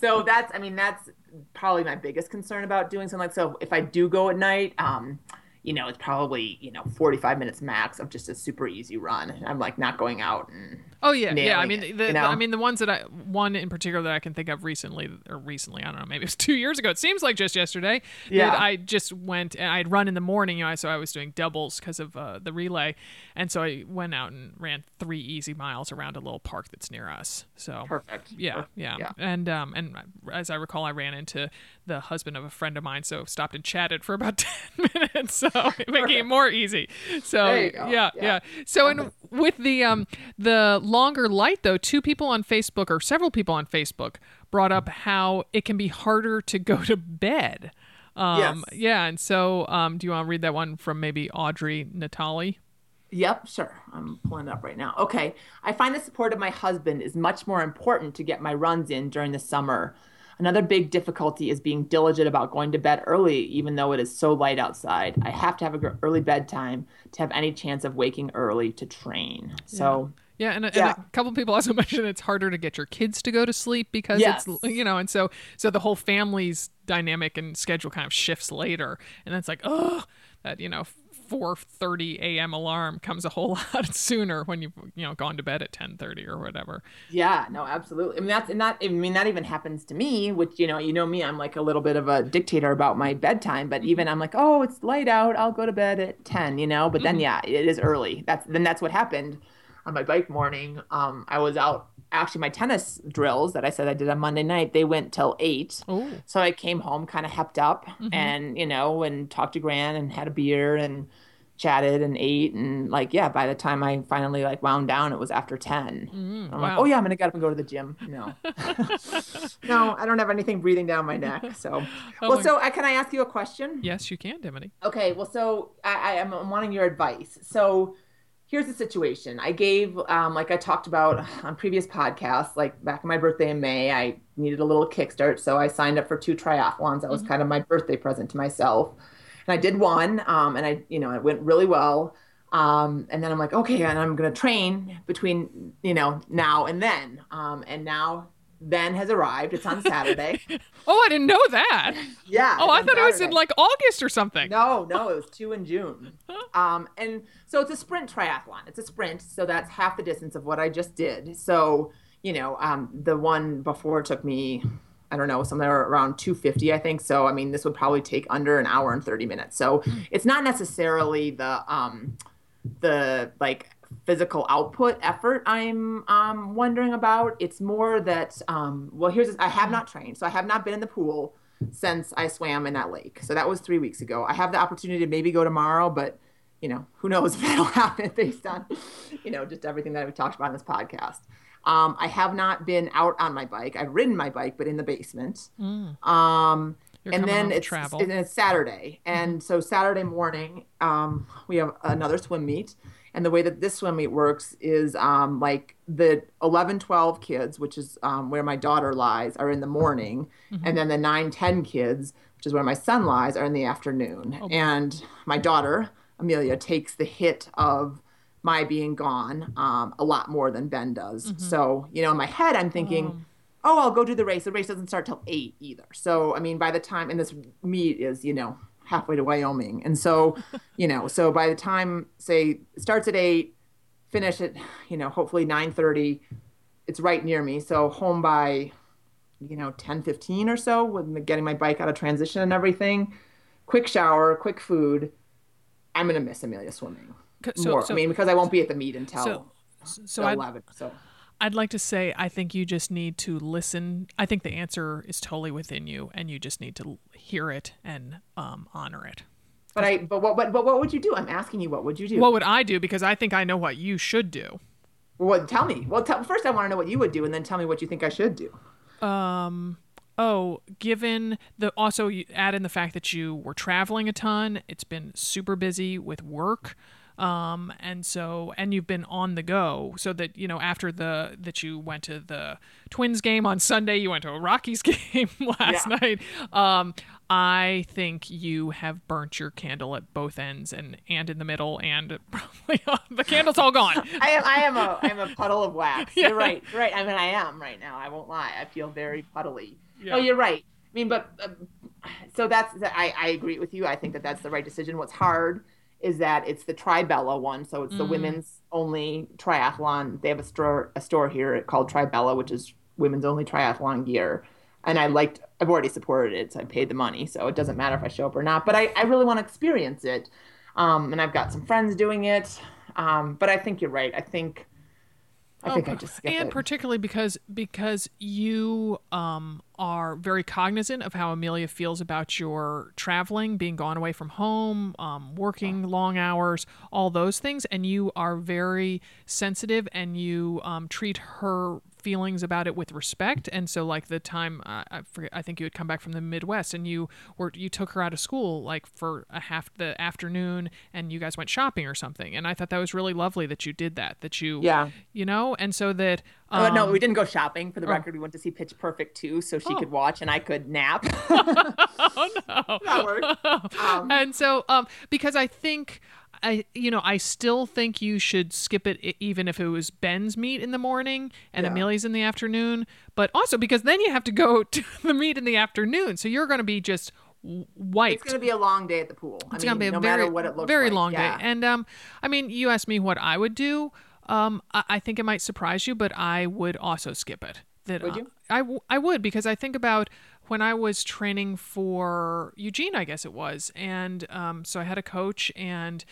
So that's, I mean, that's probably my biggest concern about doing something like so. If I do go at night, um, you know, it's probably, you know, 45 minutes max of just a super easy run. I'm like not going out and Oh yeah, yeah. I mean, the, you know? I mean, the ones that I one in particular that I can think of recently, or recently, I don't know, maybe it was two years ago. It seems like just yesterday. Yeah. I just went and I'd run in the morning, you know, so I was doing doubles because of uh, the relay, and so I went out and ran three easy miles around a little park that's near us. So perfect. Yeah, perfect. yeah, yeah. And um, and as I recall, I ran into the husband of a friend of mine, so stopped and chatted for about ten minutes, so making it more easy. So yeah, yeah, yeah, So and with the um the longer light, though, two people on Facebook or several people on Facebook brought up how it can be harder to go to bed. Um, yes. Yeah. And so, um, do you want to read that one from maybe Audrey Natali? Yep, sure. I'm pulling it up right now. Okay. I find the support of my husband is much more important to get my runs in during the summer. Another big difficulty is being diligent about going to bed early, even though it is so light outside. I have to have an early bedtime to have any chance of waking early to train. So. Yeah, and, yeah. and a couple people also mentioned it's harder to get your kids to go to sleep because yes. it's you know, and so so the whole family's dynamic and schedule kind of shifts later, and it's like oh, that you know 4:30 a.m. alarm comes a whole lot sooner when you've you know gone to bed at 10:30 or whatever. Yeah, no, absolutely. I mean that's and that I mean that even happens to me, which you know, you know me, I'm like a little bit of a dictator about my bedtime, but even I'm like, "Oh, it's light out. I'll go to bed at 10," you know? But then mm-hmm. yeah, it is early. That's then that's what happened on my bike morning. Um I was out actually my tennis drills that I said I did on Monday night, they went till eight. Ooh. So I came home kind of hepped up mm-hmm. and, you know, and talked to Grant and had a beer and chatted and ate and like yeah by the time i finally like wound down it was after 10 mm, i'm wow. like oh yeah i'm gonna get up and go to the gym no no i don't have anything breathing down my neck so oh well so I, can i ask you a question yes you can dimity okay well so i, I am wanting your advice so here's the situation i gave um, like i talked about on previous podcasts like back on my birthday in may i needed a little kickstart so i signed up for two triathlons that was mm-hmm. kind of my birthday present to myself and I did one, um, and I, you know, it went really well. Um, and then I'm like, okay, and I'm gonna train between, you know, now and then. Um, and now then has arrived. It's on Saturday. oh, I didn't know that. Yeah. Oh, I thought Saturday. it was in like August or something. No, no, it was two in June. um, and so it's a sprint triathlon. It's a sprint, so that's half the distance of what I just did. So, you know, um, the one before took me I don't know, somewhere around 250, I think. So, I mean, this would probably take under an hour and 30 minutes. So, it's not necessarily the um, the like physical output effort I'm um, wondering about. It's more that um, well, here's I have not trained, so I have not been in the pool since I swam in that lake. So that was three weeks ago. I have the opportunity to maybe go tomorrow, but you know, who knows if that'll happen based on you know just everything that we talked about in this podcast. Um, I have not been out on my bike. I've ridden my bike, but in the basement. Mm. Um, and then it's, travel. it's Saturday. And mm-hmm. so Saturday morning, um, we have another swim meet. And the way that this swim meet works is um, like the 11, 12 kids, which is um, where my daughter lies, are in the morning. Mm-hmm. And then the 9, 10 kids, which is where my son lies, are in the afternoon. Oh. And my daughter, Amelia, takes the hit of my being gone um, a lot more than Ben does. Mm-hmm. So, you know, in my head, I'm thinking, oh. oh, I'll go do the race. The race doesn't start till eight either. So, I mean, by the time, and this meet is, you know, halfway to Wyoming. And so, you know, so by the time, say, starts at eight, finish at, you know, hopefully 9.30, it's right near me. So home by, you know, 10, 15 or so with getting my bike out of transition and everything. Quick shower, quick food. I'm going to miss Amelia swimming so, more. So, I mean, because I won't be at the meet until so, so 11. So I'd like to say I think you just need to listen. I think the answer is totally within you, and you just need to hear it and um, honor it. But I, but what, but, but what would you do? I'm asking you, what would you do? What would I do? Because I think I know what you should do. Well, tell me. Well, tell, first I want to know what you would do, and then tell me what you think I should do. Um. Oh, given the also you add in the fact that you were traveling a ton, it's been super busy with work. Um, and so, and you've been on the go so that, you know, after the, that you went to the Twins game on Sunday, you went to a Rockies game last yeah. night. Um, I think you have burnt your candle at both ends and and in the middle, and probably uh, the candle's all gone. I am I am a I am a puddle of wax. Yeah. You're right. You're right. I mean, I am right now. I won't lie. I feel very puddly. Yeah. Oh, you're right. I mean, but uh, so that's I I agree with you. I think that that's the right decision. What's hard is that it's the Tribella one, so it's mm. the women's only triathlon. They have a store a store here called Tribella, which is women's only triathlon gear. And I liked I've already supported it, so I paid the money, so it doesn't matter if I show up or not. But I, I really want to experience it. Um, and I've got some friends doing it. Um, but I think you're right. I think I oh, think I just and it. particularly because because you um, are very cognizant of how Amelia feels about your traveling, being gone away from home, um, working long hours, all those things, and you are very sensitive and you um, treat her feelings about it with respect. And so, like the time uh, I forget, I think you had come back from the Midwest, and you were you took her out of school like for a half the afternoon, and you guys went shopping or something. And I thought that was really lovely that you did that. That you yeah, you know, and so that um, uh, no, we didn't go shopping. For the oh. record, we went to see Pitch Perfect 2, so she oh. could watch and I could nap. oh no, that worked. Um, and so, um, because I think I you know I still think you should skip it even if it was Ben's meet in the morning and yeah. Amelia's in the afternoon. But also because then you have to go to the meet in the afternoon, so you're going to be just wiped. It's going to be a long day at the pool. I it's going to be a no very, very like. long yeah. day. And um, I mean, you asked me what I would do. Um, I, I, think it might surprise you, but I would also skip it. That would you? Uh, I, w- I would because I think about when I was training for Eugene, I guess it was, and um, so I had a coach and.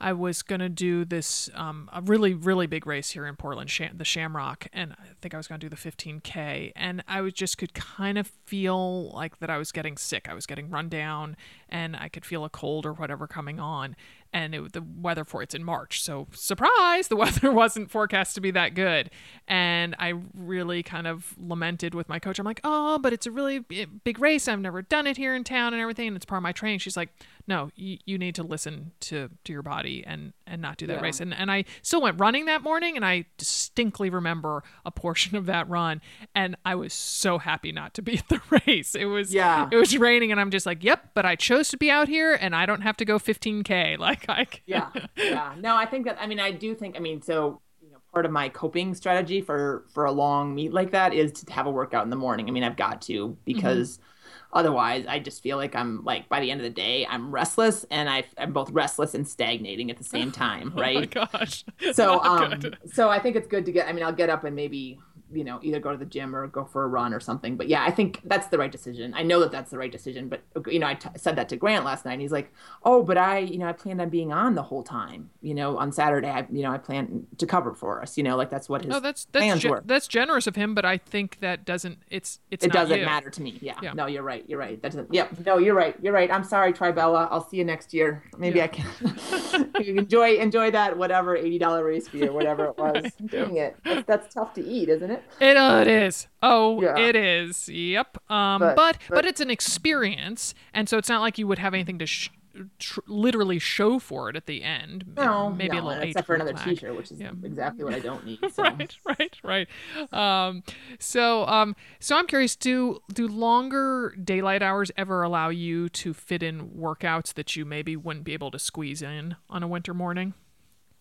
I was going to do this um, a really really big race here in Portland, the Shamrock, and I think I was going to do the 15k, and I was just could kind of feel like that I was getting sick. I was getting run down, and I could feel a cold or whatever coming on, and it, the weather for it's in March. So surprise, the weather wasn't forecast to be that good, and I really kind of lamented with my coach. I'm like, oh, but it's a really eh, big race. I've never done it here in town and everything, and it's part of my training. She's like, no, you, you need to listen to to your body and and not do that yeah. race. And and I still went running that morning, and I distinctly remember a portion of that run, and I was so happy not to be at the race. It was yeah, it was raining, and I'm just like, yep, but I chose to be out here, and I don't have to go 15k. Like I yeah, yeah. No, I think that. I mean, I do think. I mean, so you know, part of my coping strategy for for a long meet like that is to have a workout in the morning. I mean, I've got to because. Mm-hmm. Otherwise, I just feel like I'm like by the end of the day, I'm restless and I, am both restless and stagnating at the same time, right? oh my gosh! So, um, so I think it's good to get. I mean, I'll get up and maybe you know either go to the gym or go for a run or something. But yeah i think that's the right decision. I know that that's the right decision but you know I t- said that to grant last night and he's like oh but i you know i planned on being on the whole time you know on saturday. I you know i plan to cover for us you know like that's what his oh that's that's plans ge- were. that's generous of him but i think that doesn't it's it's it doesn't you. matter to me yeah. yeah. no you're right you're right. That doesn't yep. No you're right you're right. I'm sorry tribella. I'll see you next year. Maybe yeah. i can enjoy enjoy that whatever $80 race fee or whatever it was. Dang it. That's, that's tough to eat isn't it it, uh, it is. Oh, yeah. it is. Yep. Um, but, but, but it's an experience, and so it's not like you would have anything to sh- tr- literally show for it at the end. No, maybe no, a little except for another T-shirt, which is yeah. exactly what I don't need. So. right, right, right. Um, so, um, so I'm curious. Do do longer daylight hours ever allow you to fit in workouts that you maybe wouldn't be able to squeeze in on a winter morning?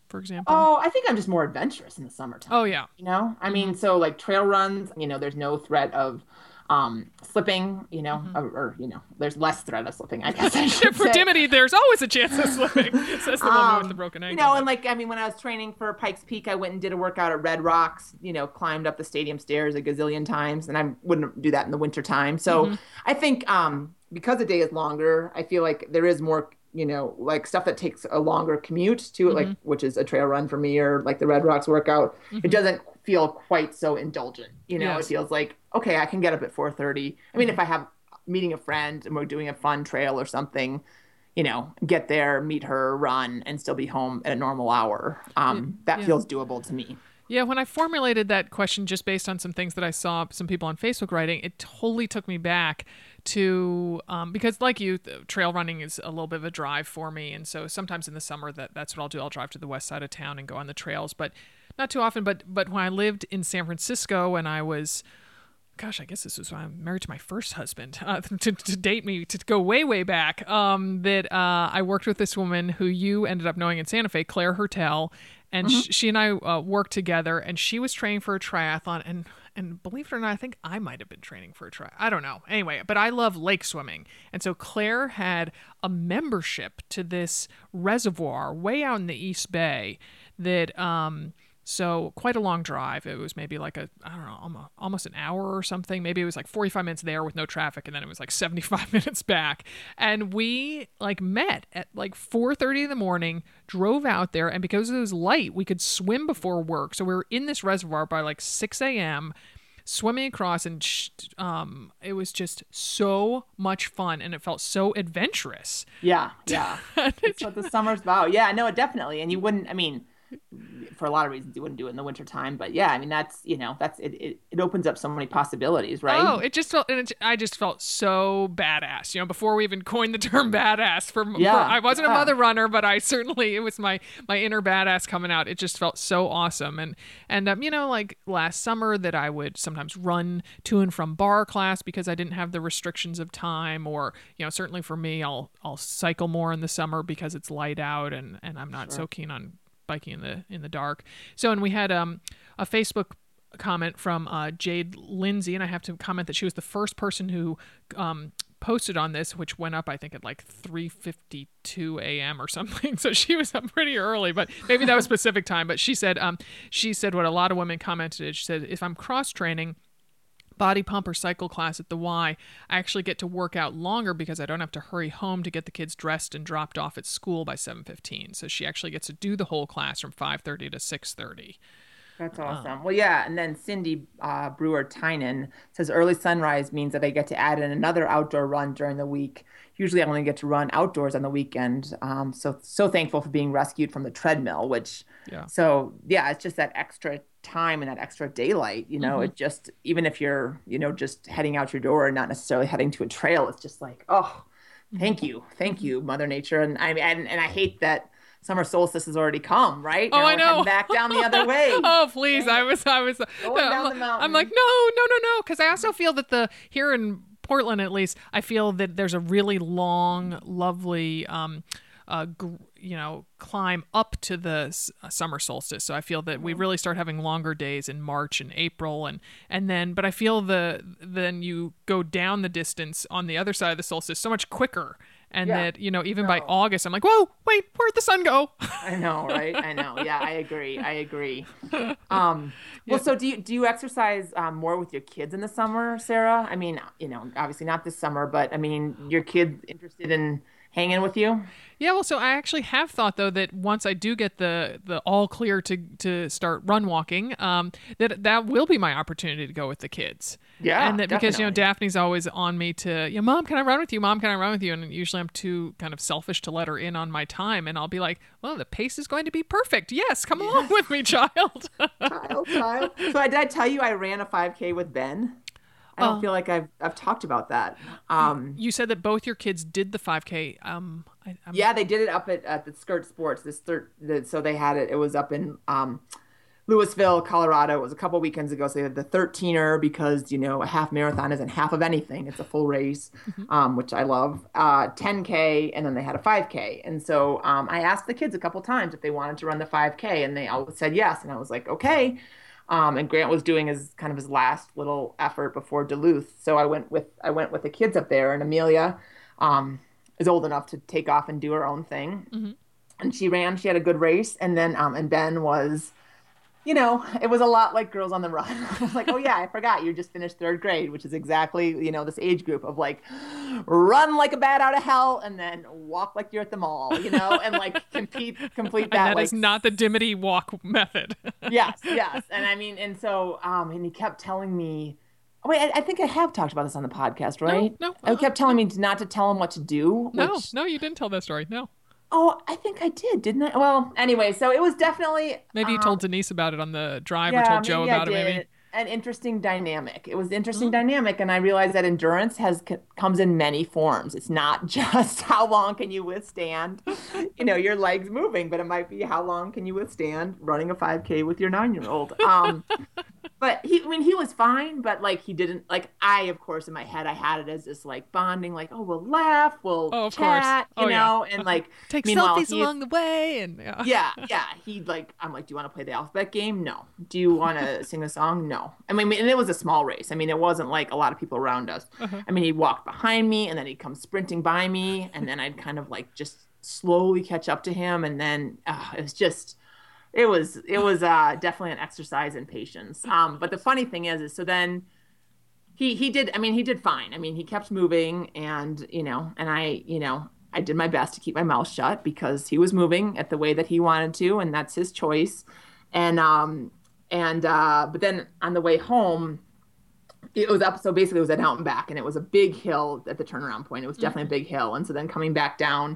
For example? Oh, I think I'm just more adventurous in the summertime. Oh yeah. You know, I mean, so like trail runs, you know, there's no threat of um slipping you know mm-hmm. or, or, you know there's less threat of slipping i guess I for say. dimity there's always a chance of slipping says the woman um, with the broken ankle you know and like i mean when i was training for pikes peak i went and did a workout at red rocks you know climbed up the stadium stairs a gazillion times and i wouldn't do that in the winter time so mm-hmm. i think um because the day is longer i feel like there is more you know, like stuff that takes a longer commute to it, mm-hmm. like which is a trail run for me or like the Red Rocks workout, mm-hmm. it doesn't feel quite so indulgent. You know, yes. it feels like okay, I can get up at 4:30. I mean, mm-hmm. if I have meeting a friend and we're doing a fun trail or something, you know, get there, meet her, run, and still be home at a normal hour. Um, that yeah. feels doable to me. Yeah, when I formulated that question just based on some things that I saw some people on Facebook writing, it totally took me back to um, because like you trail running is a little bit of a drive for me. And so sometimes in the summer that that's what I'll do. I'll drive to the west side of town and go on the trails but not too often. But but when I lived in San Francisco and I was gosh I guess this was when I'm married to my first husband uh, to, to date me to go way way back um, that uh, I worked with this woman who you ended up knowing in Santa Fe Claire Hertel. And mm-hmm. she and I uh, worked together and she was training for a triathlon and and believe it or not, I think I might have been training for a try. I don't know. Anyway, but I love lake swimming. And so Claire had a membership to this reservoir way out in the East Bay that um so quite a long drive. It was maybe like a I don't know, almost an hour or something. Maybe it was like 45 minutes there with no traffic, and then it was like 75 minutes back. And we like met at like 4:30 in the morning, drove out there, and because it was light, we could swim before work. So we were in this reservoir by like 6 a.m swimming across and um, it was just so much fun and it felt so adventurous yeah yeah that's what the summer's about yeah no definitely and you wouldn't i mean for a lot of reasons you wouldn't do it in the winter time but yeah i mean that's you know that's it, it, it opens up so many possibilities right oh it just felt it, i just felt so badass you know before we even coined the term badass for, yeah, for i wasn't yeah. a mother runner but i certainly it was my my inner badass coming out it just felt so awesome and and um, you know like last summer that i would sometimes run to and from barre class because i didn't have the restrictions of time or you know certainly for me i'll i'll cycle more in the summer because it's light out and and i'm not sure. so keen on biking in the in the dark. So, and we had um, a Facebook comment from uh, Jade Lindsay, and I have to comment that she was the first person who um, posted on this, which went up I think at like 3:52 a.m. or something. So she was up pretty early, but maybe that was specific time. But she said um, she said what a lot of women commented. Is she said if I'm cross training body pump or cycle class at the Y, I actually get to work out longer because I don't have to hurry home to get the kids dressed and dropped off at school by 7:15. So she actually gets to do the whole class from 5:30 to 6:30. That's awesome. well, yeah, and then Cindy uh, Brewer Tynan says early sunrise means that I get to add in another outdoor run during the week. Usually, I only get to run outdoors on the weekend. Um, so so thankful for being rescued from the treadmill. Which, yeah. So yeah, it's just that extra time and that extra daylight. You know, mm-hmm. it just even if you're you know just heading out your door and not necessarily heading to a trail, it's just like oh, thank you, thank you, Mother Nature. And I and and I hate that summer solstice has already come, right? Oh, now I know. Back down the other way. oh, please! I was, I was. Going uh, down the mountain. I'm like, no, no, no, no, because I also feel that the here in Portland, at least, I feel that there's a really long, lovely. Um, uh, gr- you know, climb up to the s- uh, summer solstice. So I feel that we mm-hmm. really start having longer days in March and April, and and then, but I feel the then you go down the distance on the other side of the solstice so much quicker and yeah. that you know even no. by august i'm like whoa wait where'd the sun go i know right i know yeah i agree i agree um well yeah. so do you do you exercise um, more with your kids in the summer sarah i mean you know obviously not this summer but i mean your kids interested in hanging with you? Yeah, well, so I actually have thought though that once I do get the the all clear to to start run walking, um, that that will be my opportunity to go with the kids. Yeah, and that definitely. because you know Daphne's always on me to, yeah, mom, can I run with you? Mom, can I run with you? And usually I'm too kind of selfish to let her in on my time, and I'll be like, well, the pace is going to be perfect. Yes, come yes. along with me, child. child, child. So I, did I tell you I ran a 5K with Ben? I don't uh, feel like I've I've talked about that. Um, you said that both your kids did the 5K. Um, I, yeah, they did it up at, at the Skirt Sports. This third, the, so they had it. It was up in um, Louisville, Colorado. It was a couple weekends ago. So they had the 13er because you know a half marathon isn't half of anything; it's a full race, mm-hmm. um, which I love. Uh, 10k, and then they had a 5k. And so um, I asked the kids a couple times if they wanted to run the 5k, and they all said yes. And I was like, okay. Um, and Grant was doing his kind of his last little effort before Duluth. So I went with I went with the kids up there, and Amelia um, is old enough to take off and do her own thing. Mm-hmm. And she ran. She had a good race, and then um, and Ben was you know, it was a lot like Girls on the Run. I was like, oh yeah, I forgot you just finished third grade, which is exactly, you know, this age group of like run like a bat out of hell and then walk like you're at the mall, you know, and like compete, complete that. And that like, is not the Dimity walk method. yes, yes. And I mean, and so, um, and he kept telling me, oh, Wait, I, I, think I have talked about this on the podcast, right? No, no. Uh, I kept telling me not to tell him what to do. No, which... no, you didn't tell that story. No. Oh, I think I did, didn't I? Well, anyway, so it was definitely. Maybe you um, told Denise about it on the drive, yeah, or told Joe about it. Maybe an interesting dynamic. It was an interesting mm-hmm. dynamic, and I realized that endurance has comes in many forms. It's not just how long can you withstand, you know, your legs moving, but it might be how long can you withstand running a 5K with your nine year old. Um, but he, I mean, he was fine, but like he didn't like. I, of course, in my head, I had it as this like bonding, like, oh, we'll laugh, we'll oh, chat, oh, you know, yeah. and like take selfies along the way, and yeah, yeah, yeah. He like, I'm like, do you want to play the alphabet game? No. Do you want to sing a song? No. I mean, and it was a small race. I mean, it wasn't like a lot of people around us. Uh-huh. I mean, he walked behind me, and then he'd come sprinting by me, and then I'd kind of like just slowly catch up to him, and then uh, it was just it was it was uh, definitely an exercise in patience. Um, but the funny thing is, is so then he he did. I mean, he did fine. I mean, he kept moving, and you know, and I you know I did my best to keep my mouth shut because he was moving at the way that he wanted to, and that's his choice. And um and uh, but then on the way home, it was up. So basically, it was an out and back, and it was a big hill at the turnaround point. It was definitely mm-hmm. a big hill, and so then coming back down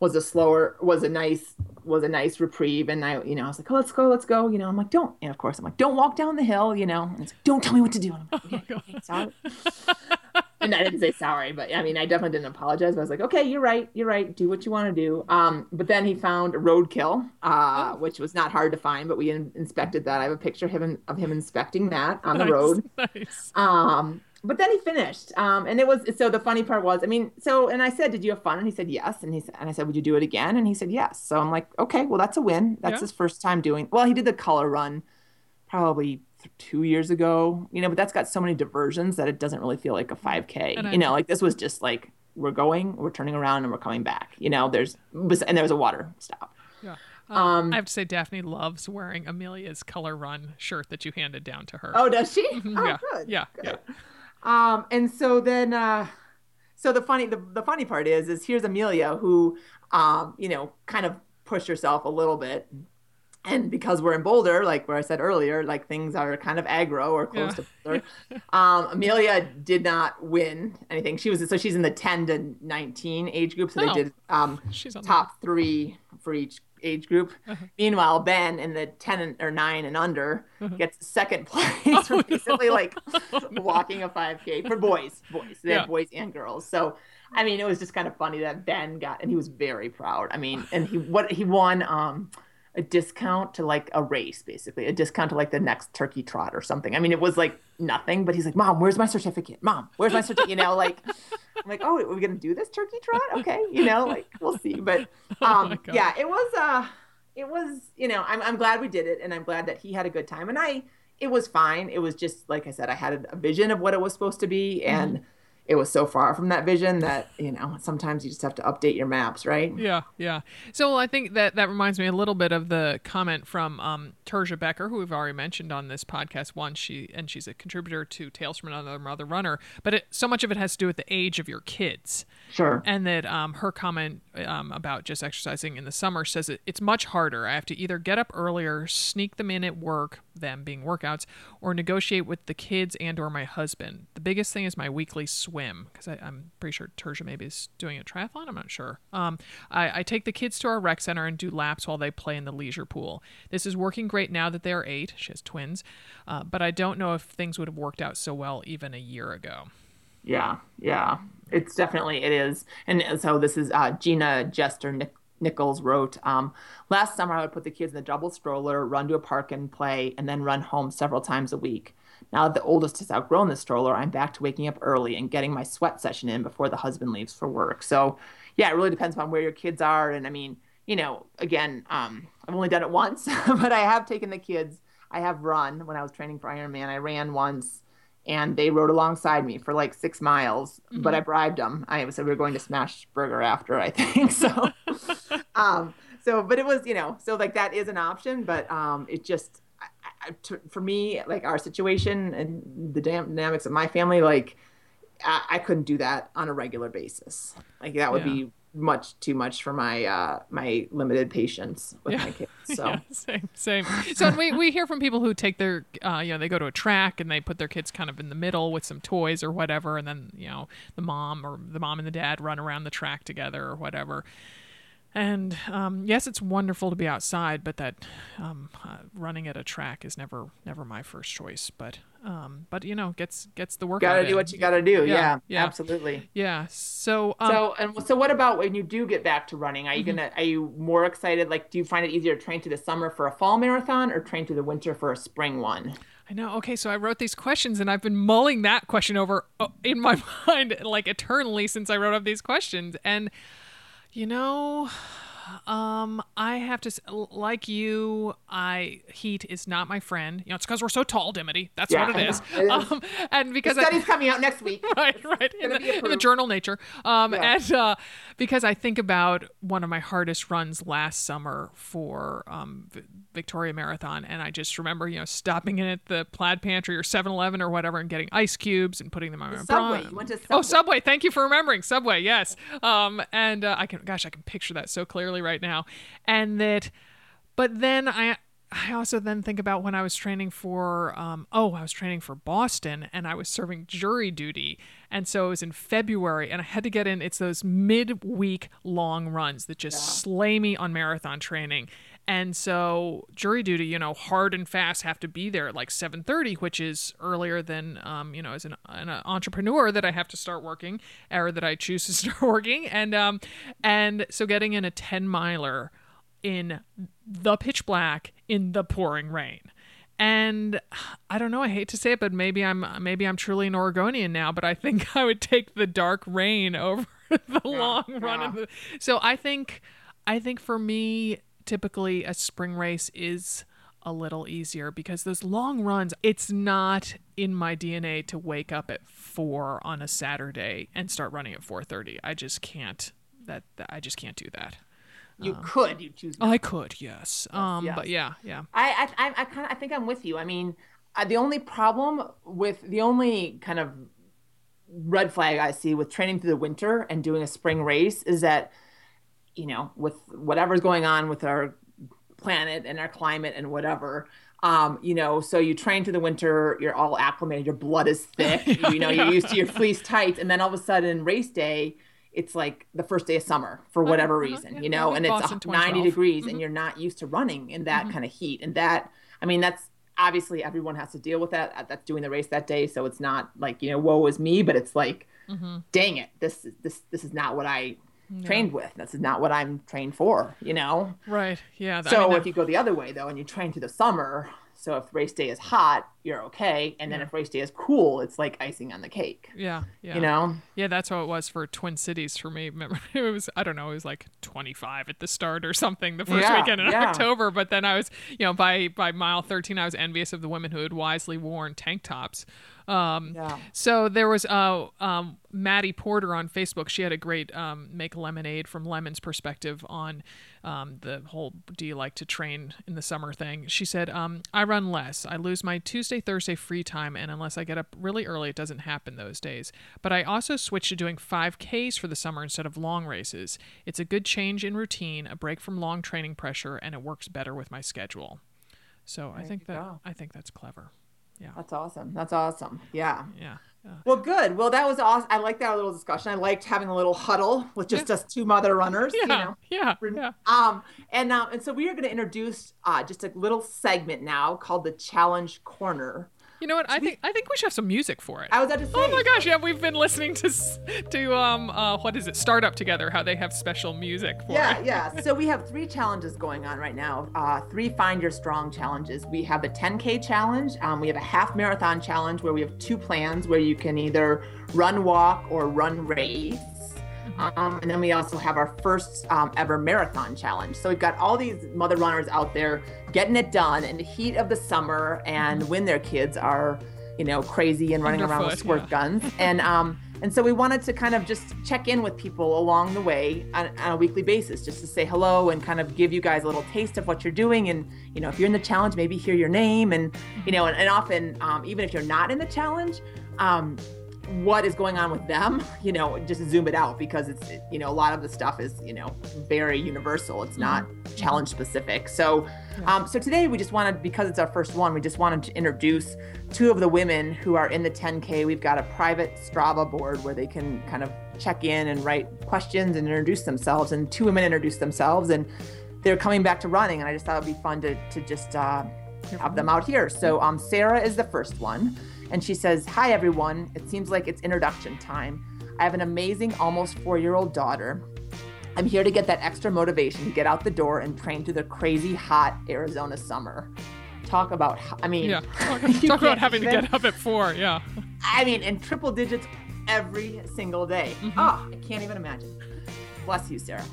was a slower was a nice was a nice reprieve. And i you know i was like oh let's go let's go you know i'm like don't and of course i'm like don't walk down the hill you know and it's like don't tell me what to do. And i'm like okay, okay sorry. And i didn't say sorry but i mean i definitely didn't apologize but i was like okay you're right you're right do what you want to do. Um but then he found a roadkill uh oh. which was not hard to find but we in- inspected that. I have a picture of him of him inspecting that on nice, the road. nice. um but then he finished um, and it was so the funny part was i mean so and i said did you have fun and he said yes and he said and i said would you do it again and he said yes so i'm like okay well that's a win that's yeah. his first time doing well he did the color run probably two years ago, you know, but that's got so many diversions that it doesn't really feel like a 5K. you know, like this was just like we're going, we're turning around, and we're coming back. You know, there's and there was a water stop. Yeah. Um, um, I have to say, Daphne loves wearing Amelia's Color Run shirt that you handed down to her. Oh, does she? Mm-hmm. Oh, yeah. Good. Yeah. Good. Yeah. Um, and so then, uh, so the funny, the, the funny part is, is here's Amelia who, um, you know, kind of pushed herself a little bit and because we're in Boulder, like where I said earlier, like things are kind of aggro or close yeah. to Boulder. um, Amelia did not win anything. She was so she's in the 10 to 19 age group. So oh. they did um, she's top three for each age group. Uh-huh. Meanwhile, Ben in the 10 or 9 and under uh-huh. gets second place oh, for basically no. like no. walking a 5K for boys. Boys. They yeah. have boys and girls. So I mean, it was just kind of funny that Ben got, and he was very proud. I mean, and he what he won. Um, a discount to like a race, basically, a discount to like the next turkey trot or something. I mean, it was like nothing, but he's like, Mom, where's my certificate? Mom, where's my certificate? You know, like, I'm like, oh, are we gonna do this turkey trot? Okay, you know, like we'll see. But oh um, oh yeah, it was uh, it was, you know, I'm I'm glad we did it, and I'm glad that he had a good time, and I, it was fine. It was just like I said, I had a vision of what it was supposed to be, and. Mm-hmm it was so far from that vision that you know sometimes you just have to update your maps right? Yeah yeah. So i think that that reminds me a little bit of the comment from um, terzah becker who we've already mentioned on this podcast once she and she's a contributor to tales from another mother runner but it, so much of it has to do with the age of your kids sure. And that um, her comment um, about just exercising in the summer says it, it's much harder. I have to either get up earlier sneak them in at work them being workouts or negotiate with the kids and or my husband. The biggest thing is my weekly swim because i'm pretty sure terzah maybe is doing a triathlon i'm not sure. Um, I, I take the kids to our rec center and do laps while they play in the leisure pool. This is working great now that they are eight she has twins uh, but i don't know if things would have worked out so well even a year ago yeah yeah it's definitely it is and so this is uh, gina jester Nichols wrote, um, Last summer, I would put the kids in the double stroller, run to a park and play, and then run home several times a week. Now that the oldest has outgrown the stroller, I'm back to waking up early and getting my sweat session in before the husband leaves for work. So, yeah, it really depends on where your kids are. And I mean, you know, again, um, I've only done it once, but I have taken the kids. I have run when I was training for Ironman. I ran once and they rode alongside me for like six miles, mm-hmm. but I bribed them. I said we were going to Smashburger after, I think. So, um, so, but it was, you know, so like that is an option, but um, it just, I, I, to, for me, like our situation and the dynamics of my family, like I, I couldn't do that on a regular basis. Like that would yeah. be much too much for my uh my limited patience with yeah. my kids so. Yeah, same same. So we, we hear from people who take their uh you know they go to a track and they put their kids kind of in the middle with some toys or whatever and then you know the mom or the mom and the dad run around the track together or whatever and um, yes, it's wonderful to be outside, but that um, uh, running at a track is never never my first choice. But um, but you know, gets gets the work. Out. Got to do what you got to do. Yeah, yeah, yeah, absolutely. Yeah. So um, so and so, what about when you do get back to running? Are you mm-hmm. gonna are you more excited? Like, do you find it easier to train through the summer for a fall marathon or train through the winter for a spring one? I know. Okay, so I wrote these questions and I've been mulling that question over uh, in my mind like eternally since I wrote up these questions and. You know, um, I have to like you. I heat is not my friend. You know, it's because we're so tall, Dimity. That's yeah, what it is. it is. Um, and because the study's I, coming out next week. right, right. In the, in the, journal Nature. Um, yeah. and uh, because I think about one of my hardest runs last summer for um, Victoria Marathon, and I just remember you know stopping in at the Plaid Pantry or 7-Eleven or whatever and getting ice cubes and putting them on my Subway. You went to Subway. Oh, Subway. Thank you for remembering Subway. Yes. Um, and uh, I can, gosh, I can picture that so clearly right now and that but then I I also then think about when I was training for, um, oh, I was training for Boston and I was serving jury duty. And so it was in February and I had to get in, it's those midweek long runs that just yeah. slay me on marathon training. And so jury duty, you know, hard and fast have to be there at like 7:30, which is earlier than, um, you know, as an, an, entrepreneur that I have to start working or that I choose to start working. And um, and so getting in a 10 miler in the pitch black in the pouring rain. And I don't know, I hate to say it, but maybe I'm maybe I'm truly an Oregonian now, but I think I would take the dark rain over the yeah, long run yeah. the, So I think I think for me typically a spring race is a little easier because those long runs, it's not in my DNA to wake up at 4 on a Saturday and start running at 4:30. I just can't that, that I just can't do that. You um, could, you choose. Not. I could, yes. Um, yes. but yeah, yeah. I, I, I kind of, I think I'm with you. I mean, uh, the only problem with the only kind of red flag I see with training through the winter and doing a spring race is that, you know, with whatever's going on with our planet and our climate and whatever, um, you know, so you train through the winter, you're all acclimated, your blood is thick, you know, you're used to your fleece tights, and then all of a sudden race day it's like the first day of summer for uh-huh, whatever uh-huh, reason, yeah, you know, and it's 90 degrees mm-hmm. and you're not used to running in that mm-hmm. kind of heat. And that, I mean, that's obviously everyone has to deal with that. Uh, that's doing the race that day. So it's not like, you know, woe is me, but it's like, mm-hmm. dang it, this, this, this is not what I yeah. trained with. This is not what I'm trained for, you know? Right. Yeah. That, so I mean, if you go the other way though, and you train through the summer, so if race day is hot, you're okay. And then yeah. if race day is cool, it's like icing on the cake. Yeah. Yeah. You know? Yeah, that's how it was for Twin Cities for me. Remember, it was, I don't know, it was like 25 at the start or something the first yeah, weekend in yeah. October. But then I was, you know, by, by mile 13, I was envious of the women who had wisely worn tank tops um, yeah. So there was uh, um, Maddie Porter on Facebook. She had a great um, make lemonade from lemons perspective on um, the whole do you like to train in the summer thing. She said, um, I run less. I lose my Tuesday, Thursday free time, and unless I get up really early, it doesn't happen those days. But I also switched to doing 5Ks for the summer instead of long races. It's a good change in routine, a break from long training pressure, and it works better with my schedule. So there I think that go. I think that's clever yeah that's awesome that's awesome yeah yeah well, good. Well, that was awesome. I liked that little discussion. I liked having a little huddle with just yeah. us two mother runners. Yeah, you know? yeah, yeah. Um, and um, and so we are going to introduce uh, just a little segment now called the Challenge Corner. You know what? I think I think we should have some music for it. I was about to say. Oh my gosh! Yeah, we've been listening to to um uh what is it? Startup Together. How they have special music for yeah, it. Yeah, yeah. so we have three challenges going on right now. Uh, three Find Your Strong challenges. We have a 10K challenge. Um, we have a half marathon challenge where we have two plans where you can either run, walk, or run race. Um, and then we also have our first um, ever marathon challenge. So we've got all these mother runners out there getting it done in the heat of the summer and when their kids are, you know, crazy and running Underfoot, around with squirt yeah. guns. And um, and so we wanted to kind of just check in with people along the way on, on, a weekly basis, just to say hello and kind of give you guys a little taste of what you're doing. And you know, if you're in the challenge, maybe hear your name. And you know, and, and often um, even if you're not in the challenge. Um, what is going on with them, you know, just zoom it out because it's, you know, a lot of the stuff is, you know, very universal. It's not mm-hmm. challenge specific. So, um, so today we just wanted, because it's our first one, we just wanted to introduce two of the women who are in the 10K. We've got a private Strava board where they can kind of check in and write questions and introduce themselves. And two women introduce themselves and they're coming back to running. And I just thought it'd be fun to, to just uh, have them out here. So um, Sarah is the first one. And she says, Hi, everyone. It seems like it's introduction time. I have an amazing, almost four year old daughter. I'm here to get that extra motivation to get out the door and train through the crazy hot Arizona summer. Talk about, I mean, yeah, talk, talk about having even, to get up at four. Yeah. I mean, in triple digits every single day. Mm-hmm. Oh, I can't even imagine. Bless you, Sarah.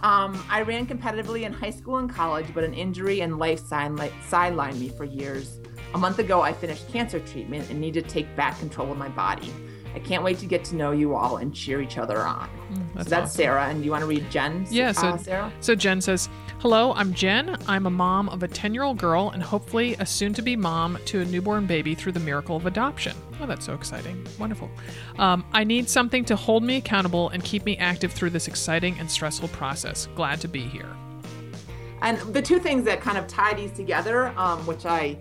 Um, I ran competitively in high school and college, but an injury and life sidelined me for years. A month ago, I finished cancer treatment and need to take back control of my body. I can't wait to get to know you all and cheer each other on. Mm, that's so that's awesome. Sarah. And you want to read Jen? Yeah, so, uh, Sarah? so Jen says, Hello, I'm Jen. I'm a mom of a 10 year old girl and hopefully a soon to be mom to a newborn baby through the miracle of adoption. Oh, that's so exciting. Wonderful. Um, I need something to hold me accountable and keep me active through this exciting and stressful process. Glad to be here. And the two things that kind of tie these together, um, which I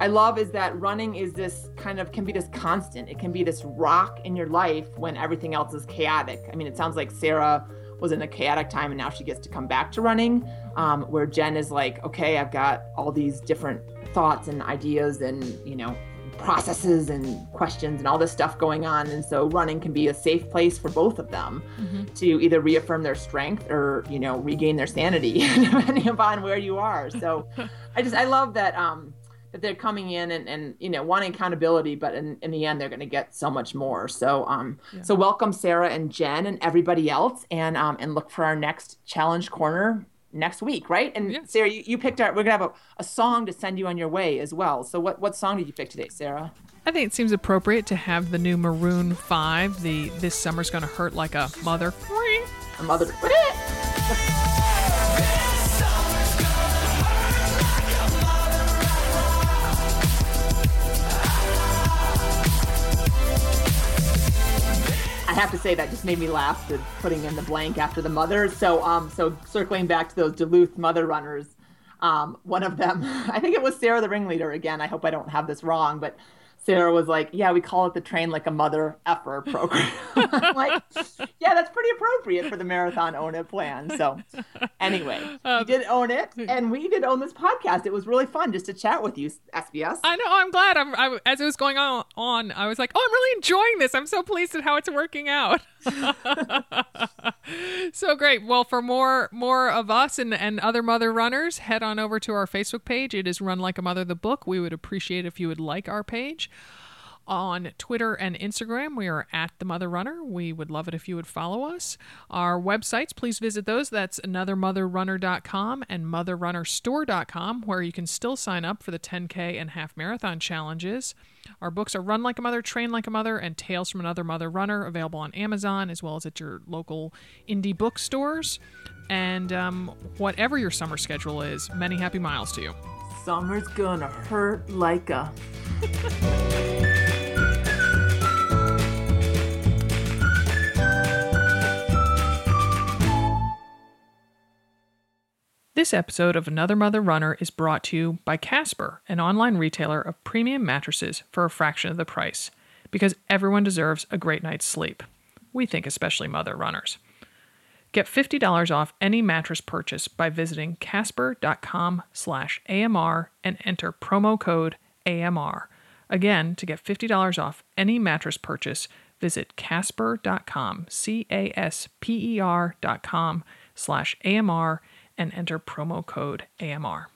I love is that running is this kind of can be this constant. It can be this rock in your life when everything else is chaotic. I mean, it sounds like Sarah was in a chaotic time and now she gets to come back to running. Um, where Jen is like, okay, I've got all these different thoughts and ideas and, you know, processes and questions and all this stuff going on. And so running can be a safe place for both of them mm-hmm. to either reaffirm their strength or, you know, regain their sanity, depending upon where you are. So I just, I love that. Um, that they're coming in and, and you know wanting accountability but in, in the end they're going to get so much more so um yeah. so welcome sarah and jen and everybody else and um and look for our next challenge corner next week, right? And Yeah. Sarah, you, you picked our. We're gonna have a, a song to send you on your way as well. So what what song did you pick today, Sarah? I think it seems appropriate to have the new Maroon 5, the This Summer's Gonna Hurt Like a Mother. A mother. have to say that just made me laugh with putting in the blank after the mother. So um so circling back to those Duluth mother runners, um, one of them, I think it was Sarah the ringleader again. I hope I don't have this wrong, but Sarah was like, "Yeah, we call it the Train Like a Mother Effer program." Like, yeah, that's pretty appropriate for the marathon own it plan. So, anyway, Um, we did own it, and we did own this podcast. It was really fun just to chat with you, SBS. I know. I'm glad. I'm. I, as it was going on, on, I was like, "Oh, I'm really enjoying this. I'm so pleased at how it's working out." so great. Well, for more more of us and and other mother runners, head on over to our Facebook page. It is Run Like a Mother the book. We would appreciate if you would like our page. On Twitter and Instagram, we are at the Mother Runner. We would love it if you would follow us. Our websites, please visit those. That's anothermotherrunner.com and motherrunnerstore.com, where you can still sign up for the 10K and half marathon challenges. Our books are Run Like a Mother, Train Like a Mother, and Tales from Another Mother Runner, available on Amazon as well as at your local indie bookstores. And um, whatever your summer schedule is, many happy miles to you. Summer's gonna hurt like a. This episode of Another Mother Runner is brought to you by Casper, an online retailer of premium mattresses for a fraction of the price, because everyone deserves a great night's sleep. We think especially mother runners. Get $50 off any mattress purchase by visiting casper.com/amr and enter promo code AMR. Again, to get $50 off any mattress purchase, visit casper.com, C A S P E R.com slash AMR and enter promo code AMR.